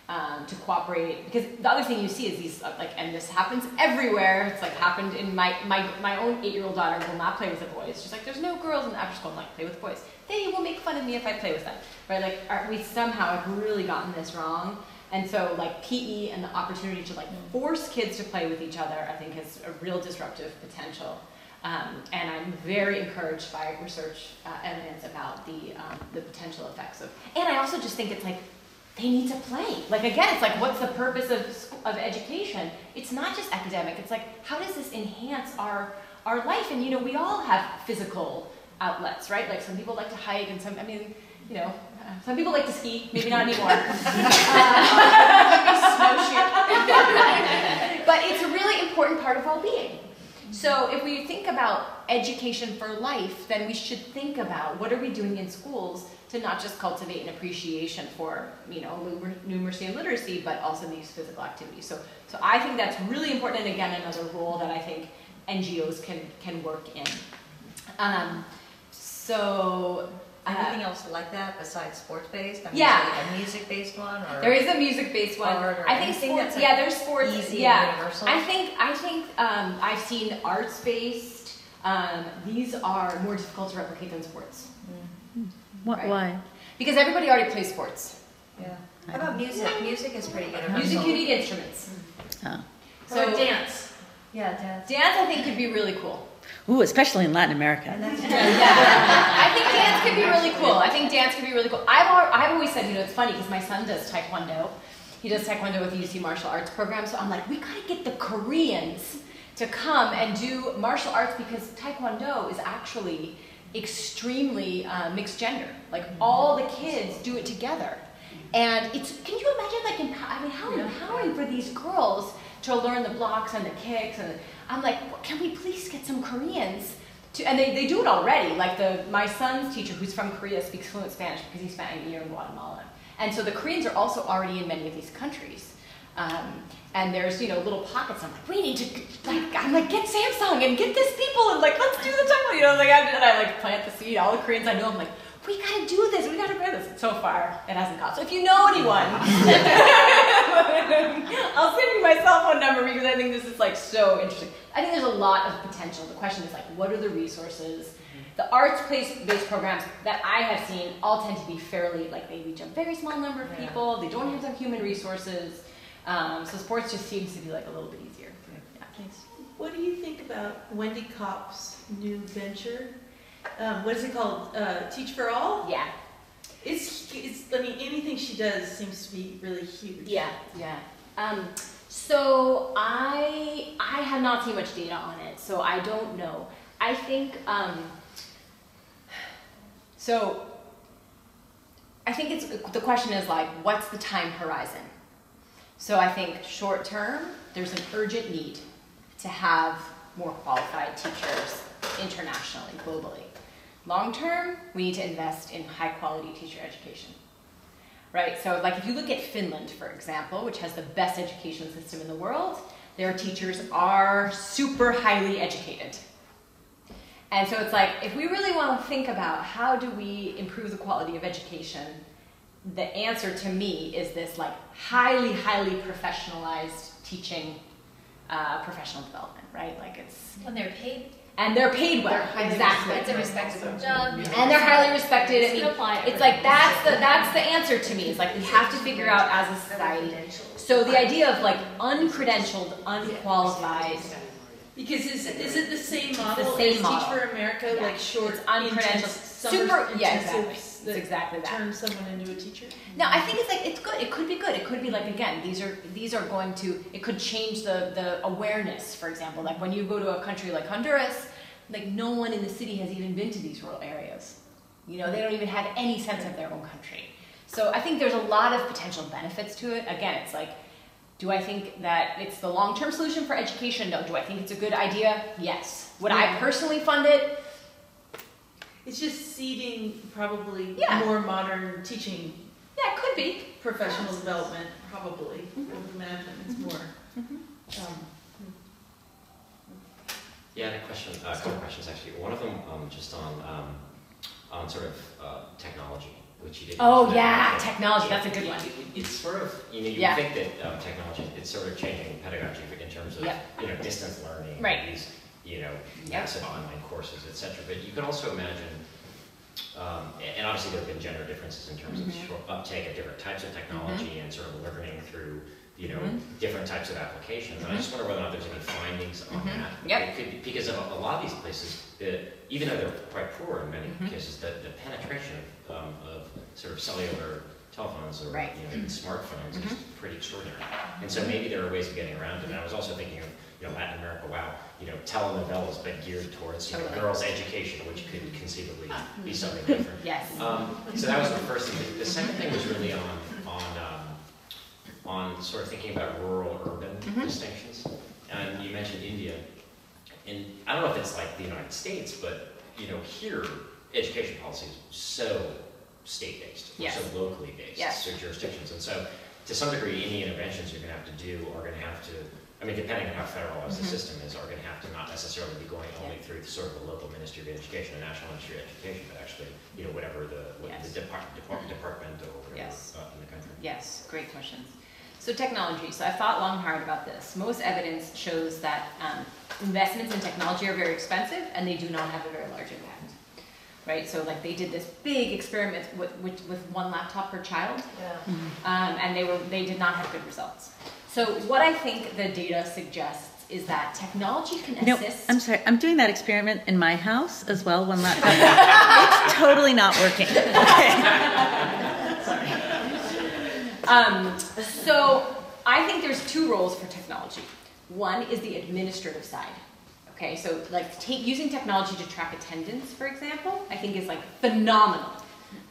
um, to cooperate, because the other thing you see is these, uh, like, and this happens everywhere, it's like happened in my, my, my own eight-year-old daughter will not play with the boys. She's like, there's no girls in the after school, I'm like, play with boys. They will make fun of me if I play with them, right? Like, are, we somehow have really gotten this wrong. And so, like, PE and the opportunity to, like, force kids to play with each other, I think has a real disruptive potential. Um, and I'm very encouraged by research uh, evidence about the, um, the potential effects of, and I also just think it's like, they need to play. Like again, it's like, what's the purpose of, of education? It's not just academic. It's like, how does this enhance our, our life. And you know, we all have physical outlets, right? Like some people like to hike, and some, I mean, you know, uh, some people like to ski. Maybe not anymore. Uh, but it's a really important part of well-being. So if we think about education for life, then we should think about what are we doing in schools to not just cultivate an appreciation for, you know, numeracy and literacy, but also these physical activities. So, so I think that's really important, and again, another role that I think NGOs can can work in. Um, so. Uh, Anything else like that besides sports-based? I mean, Yeah. is there like a music-based one or? There is a music-based one. Or I think sports. that's, Yeah, there's sports. Easy yeah, and universal? I think I think um, I've seen arts-based. Um, these are more difficult to replicate than sports What, Right. why? because everybody already plays sports. Yeah. How about music? Music is pretty universal. Music, you need instruments. Oh. So dance. Yeah, dance. dance, I think, could be really cool. Ooh, especially in Latin America. I think dance could be really cool. I think dance could be really cool. I've, I've always said, you know, it's funny because my son does taekwondo. He does taekwondo with the UC martial arts program. So I'm like, we gotta get the Koreans to come and do martial arts because taekwondo is actually extremely uh, mixed gender. Like all the kids do it together. And it's, can you imagine like, I mean, how empowering for these girls to learn the blocks and the kicks and I'm like, can we please get some Koreans to, and they, they do it already. Like the my son's teacher, who's from Korea, speaks fluent Spanish because he spent a year in Guatemala. And so the Koreans are also already in many of these countries. Um, and there's you know little pockets. I'm like, we need to like I'm like get Samsung and get this people and like let's do the time. You know, like I, and I like plant the seed. All the Koreans I know, I'm like, we gotta do this. We gotta do this. So far, it hasn't caught. So if you know anyone, I'll send you my cell phone number because I think this is like so interesting. I think there's a lot of potential. The question is like, what are the resources? The arts-based programs that I have seen all tend to be fairly like they reach a very small number of people. They don't have some human resources. Um, so sports just seems to be like a little bit easier. Yeah. What do you think about Wendy Kopp's new venture? Um, what is it called? Uh, Teach for All? Yeah. It's, it's, I mean, anything she does seems to be really huge. Yeah, yeah. Um, so I I have not seen much data on it, so I don't know. I think um, so. I think it's the question is like, what's the time horizon? So I think short term, there's an urgent need to have more qualified teachers internationally, globally. Long term, we need to invest in high quality teacher education. Right? So, like if you look at Finland, for example, which has the best education system in the world, their teachers are super highly educated. And so it's like, if we really want to think about how do we improve the quality of education, the answer to me is this like highly, highly professionalized teaching, uh, professional development, right? Like it's, When they're paid, and they're paid well, They're exactly. it's a respectable job. And they're highly respected. I It's mean, gonna it's like that's the that's the answer to me. It's like we have to figure out as a society. So the idea of like uncredentialed, unqualified, Because is, it- is it the same model The same as model. Teach for America, Yeah. like short, It's uncredentialed, intense, super- yeah, exactly. intensives It's that exactly that. turn someone into a teacher? No, I think it's like it's good. It could be good. It could be like again, these are these are going to it could change the the awareness. For example, like when you go to a country like Honduras, like no one in the city has even been to these rural areas. You know, they don't even have any sense of their own country. So I think there's a lot of potential benefits to it. Again, it's like, do I think that it's the long-term solution for education? No. Do I think it's a good idea? Yes. Would I personally fund it? It's just seeding probably Yeah. more modern teaching Yeah, it could be. professional development, probably. I would imagine it's more. Mhm. Um, Yeah, I had a question, uh, a couple of questions actually. One of them um, just on, um, on sort of uh, technology, which you didn't. Oh mention yeah, that. technology. That's a good It- one. it- It's sort of, you know, you Yeah. think that um, technology, it's sort of changing pedagogy in terms of, Yep. you know, distance learning. Right. These, you know, Yep. massive online courses, et cetera. But you can also imagine, um, and obviously there have been gender differences in terms Mhm. of short uptake of different types of technology and sort of learning through, you know, Mhm. different types of applications. And I just wonder whether or not there's any findings on Mhm. that. Yep. It could be, because of a, a lot of these places, the, even though they're quite poor in many Mhm. cases, the, the penetration of, um, of sort of cellular telephones or Right. you know, smartphones is Mhm. pretty extraordinary. And so maybe there are ways of getting around it. And I was also thinking of you know, Latin America, wow, you know, telenovelas, but geared towards, you know, Totally. girls' education, which could conceivably be something different. Yes. Um, so that was the first thing. The- second thing was really on, on, um, on sort of thinking about rural-urban Mhm. distinctions. And you mentioned India. And I don't know if it's like the United States, but, you know, here, education policy is so state-based, Yes. so locally based, Yes. so jurisdictions. And so, to some degree, any interventions you're gonna have to do are gonna have to, I mean, depending on how federalized the Mhm. system is, are gonna have to not necessarily be going only through the sort of a local Ministry of Education, the National Ministry of Education, but actually, you know, whatever the, what Yes. the depart, depart, department or whatever Yes. uh, in the country. Yes, great questions. So technology, so I thought long and hard about this. Most evidence shows that um, investments in technology are very expensive and they do not have a very large impact. Right, so like they did this big experiment with, with, with one laptop per child Yeah. um, and they were they did not have good results. So what I think the data suggests is that technology can No, assist. I'm sorry. I'm doing that experiment in my house as well. One laptop. it's totally not working. Um, so I think there's two roles for technology. One is the administrative side. Okay, so like take, using technology to track attendance, for example, I think is like phenomenal,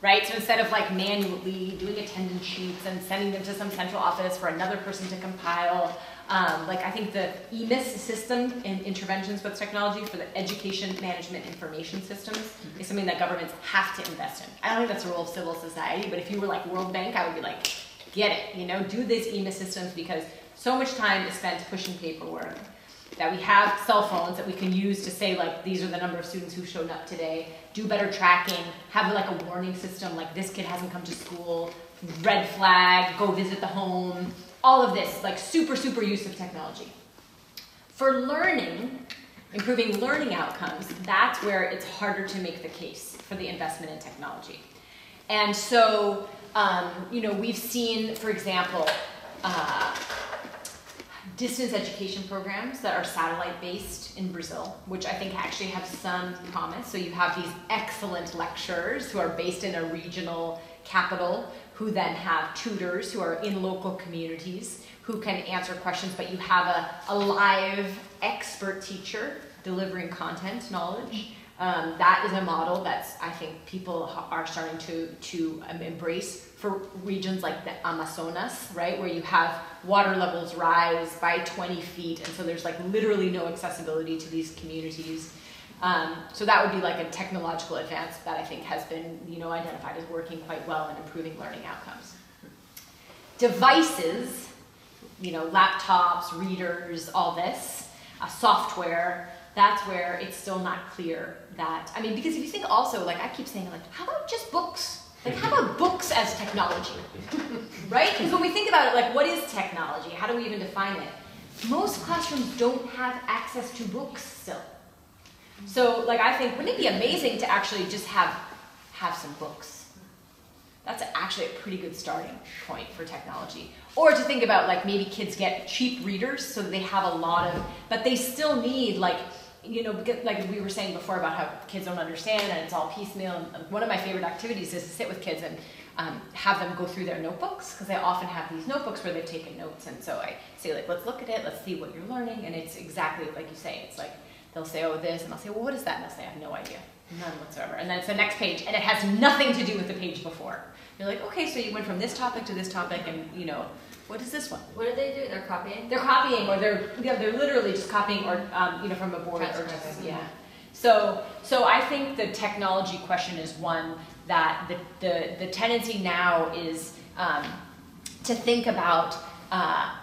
right? So instead of like manually doing attendance sheets and sending them to some central office for another person to compile, um, like I think the EMIS system in interventions with technology for the education management information systems is something that governments have to invest in. I don't think that's a role of civil society, but if you were like World Bank, I would be like, get it, you know, do these EMIS systems because so much time is spent pushing paperwork that we have cell phones that we can use to say like these are the number of students who showed up today. Do better tracking. Have like a warning system like this kid hasn't come to school. Red flag go visit the home. All of this like super super use of technology. For learning improving learning outcomes that's where it's harder to make the case for the investment in technology. And so um, you know we've seen for example uh, distance education programs that are satellite based in Brazil, which I think actually have some promise. So you have these excellent lecturers who are based in a regional capital who then have tutors who are in local communities who can answer questions, but you have a, a live expert teacher delivering content knowledge. Um, that is a model that's I think people are starting to to um, embrace for regions like the Amazonas, right, where you have water levels rise by 20 feet, and so there's like literally no accessibility to these communities. Um, so that would be like a technological advance that I think has been you know identified as working quite well in improving learning outcomes. Devices, you know, laptops, readers, all this, uh, software that's where it's still not clear that I mean because if you think also like I keep saying like how about just books like how about books as technology? Right? Because when we think about it like what is technology? How do we even define it? Most classrooms don't have access to books still. So like I think wouldn't it be amazing to actually just have have some books? That's actually a pretty good starting point for technology. Or to think about like maybe kids get cheap readers so they have a lot of, but they still need like, you know, because, like we were saying before about how kids don't understand and it's all piecemeal. And one of my favorite activities is to sit with kids and um, have them go through their notebooks because they often have these notebooks where they've taken notes. And so I say like, let's look at it, let's see what you're learning. And it's exactly like you say, it's like they'll say, oh, this, and I'll say, well, what is that? And they'll say, I have no idea. None whatsoever. And then it's the next page, and it has nothing to do with the page before. You're like, okay, so you went from this topic to this topic, and you know, what is this one? What do they do? They're copying? They're copying, or they're yeah, they're literally just copying, or um, you know, from a board, or just yeah. So so I think the technology question is one that the the, the tendency now is um, to think about uh,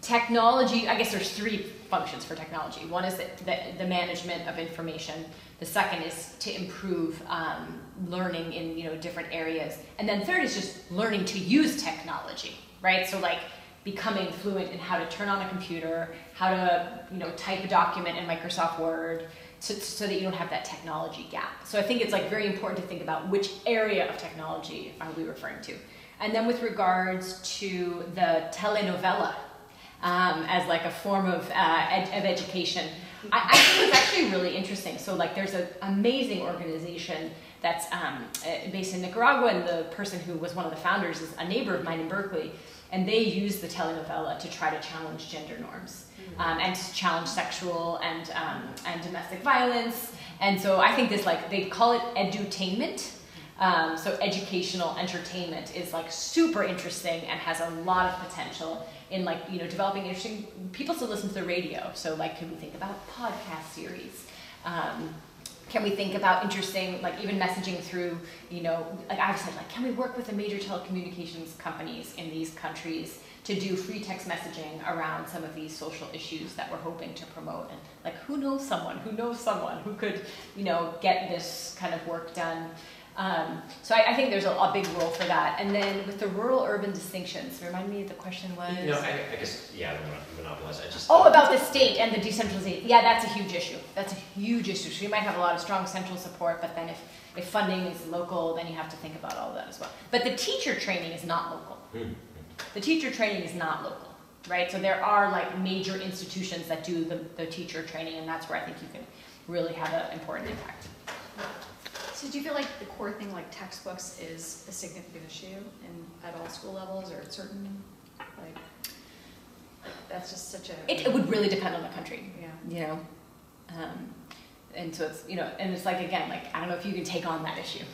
technology. I guess there's three functions for technology. One is the, the, the management of information. The second is to improve um, learning in you know different areas, and then third is just learning to use technology, right? So like becoming fluent in how to turn on a computer, how to you know type a document in Microsoft Word, so, so that you don't have that technology gap. So I think it's like very important to think about which area of technology are we referring to, and then with regards to the telenovela um, as like a form of, uh, ed- of education. I, I think it's actually really interesting. So like there's an amazing organization that's um, uh, based in Nicaragua, and the person who was one of the founders is a neighbor of mine in Berkeley, and they use the telenovela to try to challenge gender norms um, and to challenge sexual and um, and domestic violence. And so I think this like they call it edutainment. Um, so educational entertainment is like super interesting and has a lot of potential in like you know developing interesting. People still listen to the radio, so like can we think about podcast series? Can we think about interesting like even messaging through you know like i've said like can we work with the major telecommunications companies in these countries to do free text messaging around some of these social issues that we're hoping to promote? And like who knows someone? Who knows someone who could you know get this kind of work done um, so I, I think there's a, a big role for that and then with the rural urban distinctions remind me the question was You know, I, I guess, yeah, I don't want to monopolize, I just. Oh, about the state and the decentralization. Yeah, that's a huge issue. That's a huge issue. So you might have a lot of strong central support, but then if, if funding is local, then you have to think about all that as well. But the teacher training is not local. Hmm. The teacher training is not local, right? So there are like major institutions that do the, the teacher training, and that's where I think you can really have an important impact. So do you feel like the core thing, like textbooks, is a significant issue in, at all school levels or at certain, like, like, that's just such a. It, it would really depend on the country. Yeah. you know um, and so it's you know and it's like again like i don't know if you can take on that issue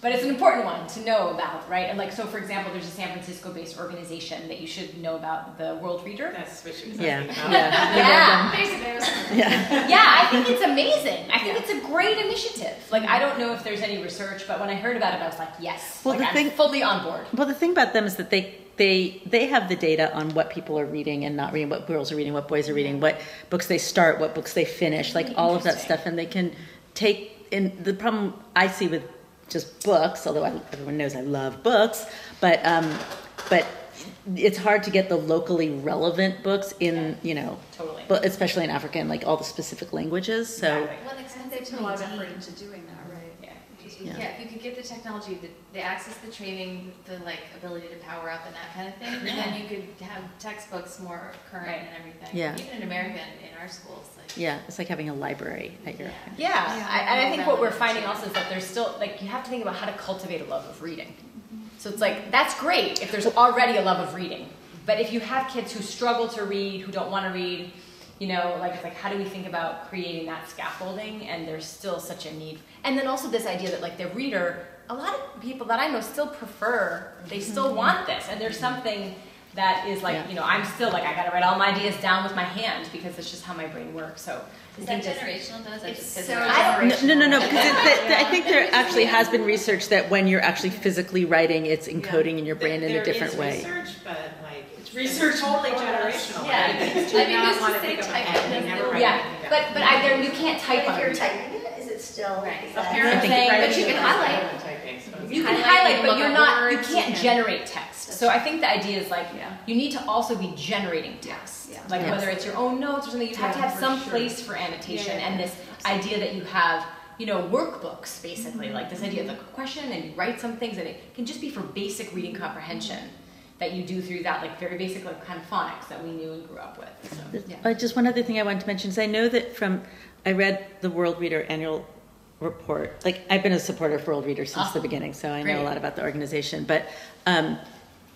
but it's an important one to know about right? And like so for example there's a san francisco based organization that you should know about the world reader. That's what she was Yeah, about. yeah. yeah. Basically, I. Yeah. yeah i think it's amazing. I think it's a great initiative. Like i don't know if there's any research but when i heard about it i was like yes. Well, like, the i'm thing- fully on board. Well, the thing about them is that they they they have the data on what people are reading and not reading, what girls are reading, what boys are reading, what books they start, what books they finish, like all of that stuff, and they can take. And the problem I see with just books, although I, everyone knows I love books, but um, but it's hard to get the locally relevant books in you know, totally but especially in African, like all the specific languages. So Exactly. Well, like, And they a lot of effort into doing that, right? Yeah Yeah. Yeah, if you could get the technology, the, the access, the training, the like ability to power up and that kind of thing, then you could have textbooks more current Right. and everything. Yeah. Even in America, in our schools, like. yeah, it's like having a library at your. Yeah, Yeah, I, and I think what we're finding also is that there's still like you have to think about how to cultivate a love of reading. So it's like that's great if there's already a love of reading, but if you have kids who struggle to read, who don't want to read, you know, like it's like how do we think about creating that scaffolding? And there's still such a need. And then also this idea that like the reader, a lot of people that I know still prefer, they still mm-hmm. want this, and there's something that is like Yeah. you know I'm still like I got to write all my ideas down with my hand because it's just how my brain works. So Is I that just- generational though? Is that It's just 'cause so they're- I don't- No, no, no, because it, that, I think there actually has been research that when you're actually physically writing, it's encoding in your brain in a different There way. research, but like, it's research totally generational. Yeah. right? Kids I do mean, not who's want to say pick up a type pen, they never write yeah, anything but but I, there you can't type But on if you're it. typing it, is it still? Right. is that- Apparently, saying- but you can highlight. than typing, so You can Highlight, highlight, but you're not. You can't generate text. So I think the idea is like Yeah. you need to also be generating text. Yeah. Like Yes. whether it's your own notes or something, you have to have some sure. place for annotation Yeah, yeah, and yeah. this idea that you have. You know, workbooks basically, like this idea of the question, and you write some things, and it can just be for basic reading comprehension that you do through that, like very basic, like kind of phonics that we knew and grew up with. So, yeah. Just one other thing I wanted to mention is I know that from I read the World Reader annual report. Like I've been a supporter of World Reader since the Ah, beginning, so I know a lot about the organization. But um,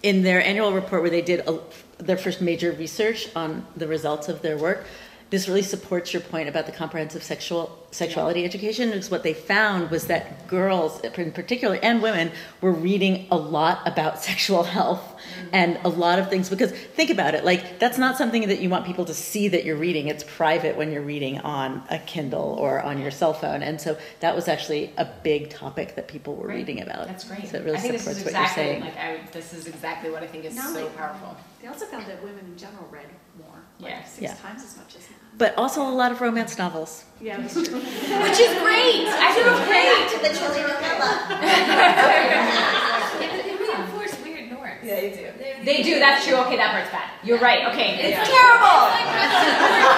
in their annual report, where they did a, their first major research on the results of their work, this really supports your point about the comprehensive sexual sexuality education. Because what they found was that girls, in particular, and women, were reading a lot about sexual health mm-hmm. and a lot of things. Because think about it, like that's not something that you want people to see that you're reading. It's private when you're reading on a Kindle or on your cell phone. And so that was actually a big topic that people were Great. reading about. That's great. So it really I think this supports is what you're saying. like I, this is exactly what I think is Not so like- powerful. They also found that women in general read more, like Yeah. six Yeah. times as much as men. But also a lot of romance novels. Yeah. Which is great. I think it's great. To the telenovela. Yeah, but they reinforce weird norms. Yeah, you do. They're- They do. That's true. Okay, that part's bad. You're right. Okay, it's Yeah. terrible.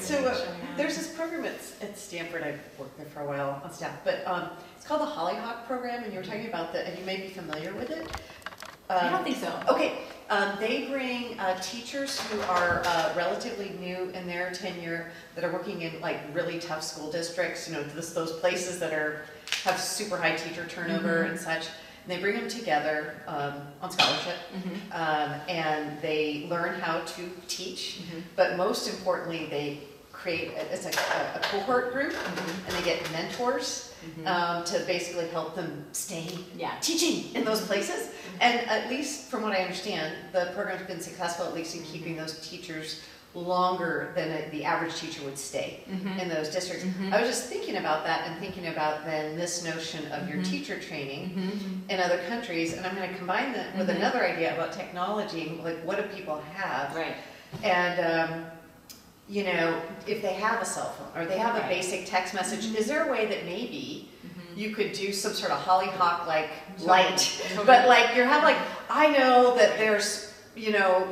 So uh, there's this program at, at Stanford, I've worked there for a while on staff, but um, it's called the Hollyhock Program, and you were talking about that, and you may be familiar with it. I Um, don't think so. Okay, um, they bring, uh, teachers who are, uh, relatively new in their tenure, that are working in like really tough school districts, you know, this, those places that are, have super high teacher turnover and such. And they bring them together, um, on scholarship, Mhm. um, and they learn how to teach. Mhm. But most importantly, they create, it's like a, a cohort group, Mhm. and they get mentors, Mhm. um, to basically help them stay Yeah. teaching in those places. And at least from what I understand, the program's been successful at least in keeping those teachers longer than a- the average teacher would stay Mhm. in those districts. I was just thinking about that and thinking about then this notion of your teacher training in other countries, and I'm gonna combine that with another idea about technology, like what do people have? Right. And, um, you know, if they have a cell phone, or they have a basic text message, is there a way that maybe Mhm. you could do some sort of hollyhock like Totally. light? Totally. But like, you have like, I know that there's, you know,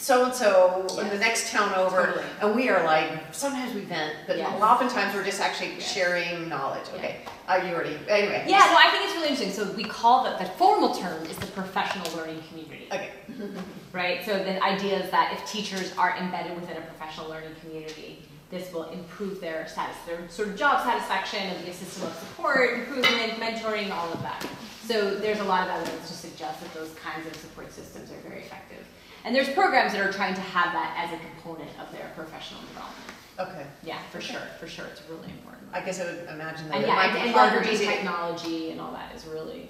so-and-so in the next town over, Totally. and we are like, sometimes we vent, but Yes. oftentimes we're just actually Yes. sharing knowledge. Yeah. Okay, uh, you already, anyway. Yeah, no, I think it's really interesting. So we call that the formal term is the professional learning community. Okay. Right? So the idea is that if teachers are embedded within a professional learning community, this will improve their status, their sort of job satisfaction and be a system of support, improvement, mentoring, all of that. So there's a lot of evidence to suggest that those kinds of support systems are very effective. And there's programs that are trying to have that as a component of their professional development. Okay, Yeah, for sure, for sure, it's really important. I guess I would imagine that And yeah, and, and technology and all that is really.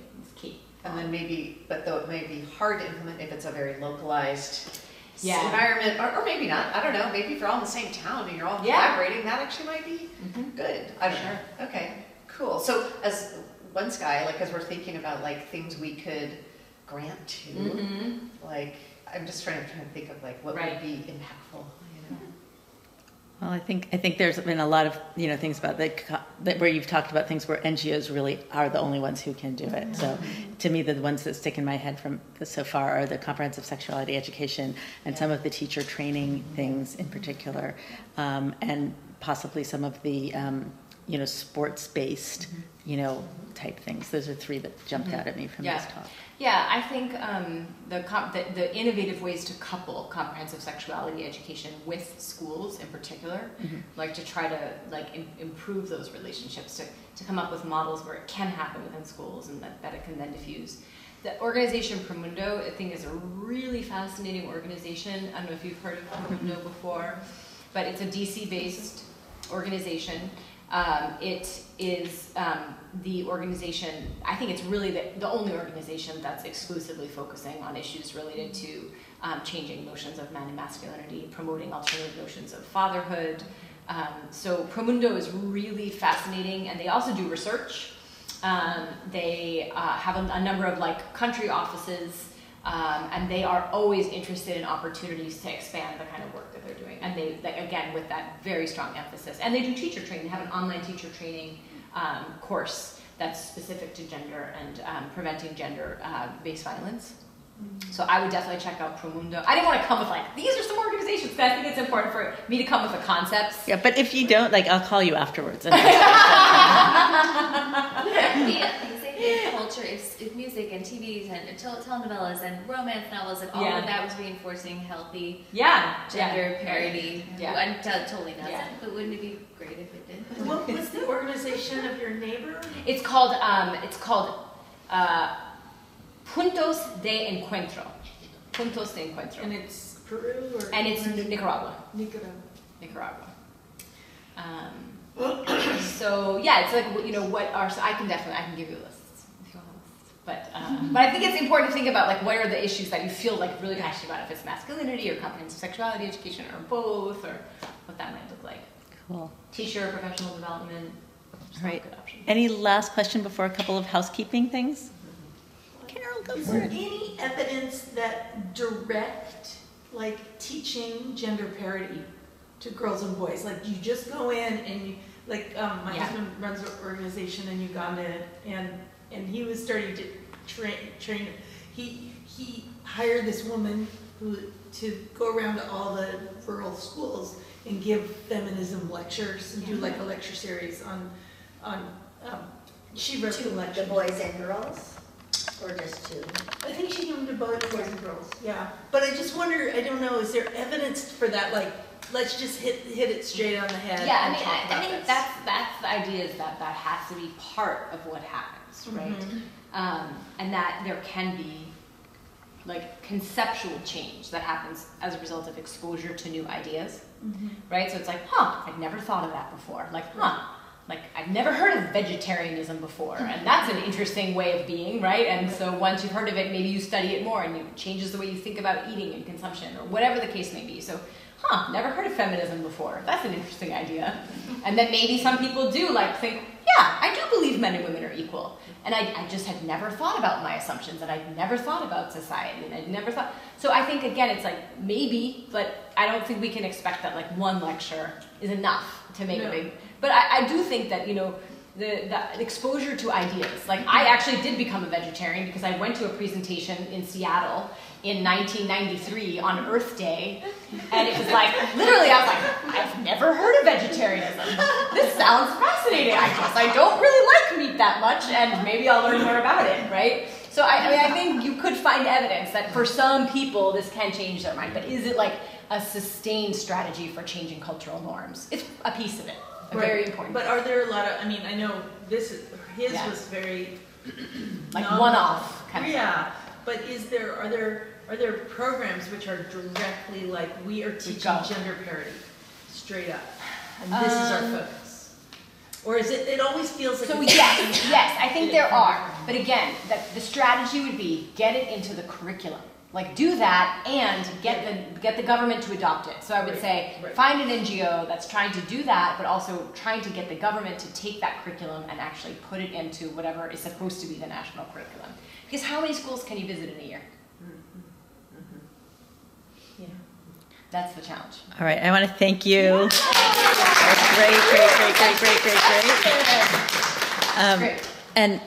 And then maybe, but though it may be hard to implement if it's a very localized Yeah. environment, or, or maybe not, I don't know, maybe if you're all in the same town and you're all Yeah. collaborating, that actually might be Mhm. good. I don't Sure. know. Okay, cool. So as one sky, like as we're thinking about like things we could grant to, Mhm. like I'm just trying to trying to think of like what Right. would be impactful, you know? Well, I think I think there's been a lot of you know things about the co- that where you've talked about things where NGOs really are the only ones who can do it. So, to me, the ones that stick in my head from so far are the comprehensive sexuality education and some of the teacher training things in particular, um, and possibly some of the um, you know sports based you know type things. Those are three that jumped out at me from Yeah. this talk. Yeah, I think um, the, the the innovative ways to couple comprehensive sexuality education with schools in particular, like to try to like Im- improve those relationships, to, to come up with models where it can happen within schools and that, that it can then diffuse. The organization Promundo, I think, is a really fascinating organization. I don't know if you've heard of Promundo before, but it's a DC-based organization. Um, it is um, the organization, I think it's really the, the only organization that's exclusively focusing on issues related to um, changing notions of man and masculinity, promoting alternative notions of fatherhood. Um, so Promundo is really fascinating, and they also do research. Um, they uh, have a, a number of like country offices um, and they are always interested in opportunities to expand the kind of work doing. And they, like, again, with that very strong emphasis. And they do teacher training. They have an online teacher training um, course that's specific to gender and um, preventing gender-based violence. So I would definitely check out Promundo. I didn't want to come with like these are some organizations because I think it's important for me to come with the concepts. Yeah, but if you don't, like, I'll call you afterwards. And yeah, if culture, if, if music and TVs and tel- telenovelas and romance novels and all Yeah. of that was reinforcing healthy Yeah, gender yeah. parity, Yeah. well, it to- totally doesn't, Yeah. but wouldn't it be great if it did? What was the organization of your neighbor? It's called um, it's called uh, Puntos de Encuentro. Puntos de Encuentro. And it's Peru or? And it's Nicaragua. Nicaragua. Nicaragua. Um, so yeah, it's like you know what are so I can definitely I can give you a list if you want a list. But um, but I think it's important to think about like what are the issues that you feel like really passionate about if it's masculinity or comprehensive sexuality education or both or what that might look like. cool. Teacher, professional development. just Right. Good options. Any last question before a couple of housekeeping things? Carol, go Is for there it. any evidence that direct, like, teaching gender parity to girls and boys? Like, you just go in and you, like, um, my Yeah. husband runs an organization in Uganda, and and he was starting to train train. He he hired this woman who to go around to all the rural schools and give feminism lectures and do like a lecture series on on. Um, she wrote the To lecture. the boys and girls? Or just two? I think she gave them to both boys and girls, yeah. But I just wonder, I don't know, is there evidence for that, like, let's just hit, hit it straight on the head Yeah, I mean, I, I think this? that's that's the idea is that that has to be part of what right? Mhm. Um, and that there can be like conceptual change that happens as a result of exposure to new ideas, Mhm. right? So it's like, huh, I'd never thought of that before. Like, huh, like I've never heard of vegetarianism before, and that's an interesting way of being, right? And so once you've heard of it, maybe you study it more, and it changes the way you think about eating and consumption, or whatever the case may be. So, huh, never heard of feminism before. That's an interesting idea. And then maybe some people do like think, yeah, I do believe men and women are equal. And I, I just had never thought about my assumptions, and I'd never thought about society, and I'd never thought. So I think again, it's like maybe, but I don't think we can expect that like one lecture is enough to make No. a big. But I, I do think that you know the, the exposure to ideas. Like I mm-hmm. actually did become a vegetarian because I went to a presentation in Seattle in 1993 on Earth Day, and it was like literally I was like, I've never heard of vegetarianism. This sounds fascinating. I guess I don't really like meat that much, and maybe I'll learn more about it, right? So I, I mean, I think you could find evidence that for some people this can change their mind, but is it like a sustained strategy for changing cultural norms? It's a piece of it, a very important. But are there a lot of, I mean, I know this, is his Yeah. was very. like one-off kind of Yeah, but is there, are there, are there programs which are directly like, we are teaching gender parity, straight up? And this is our Um, focus? Or is it, it always feels like. So it's- yes, yes, I think there are. But again, that the strategy would be get it into the curriculum. Like do that and get the get the government to adopt it. So I would Right, say right. find an NGO that's trying to do that, but also trying to get the government to take that curriculum and actually put it into whatever is supposed to be the national curriculum. Because how many schools can you visit in a year? Yeah. That's the challenge. All right, I want to thank you. That's great, great, great, great, great, great, great. Um, Great. And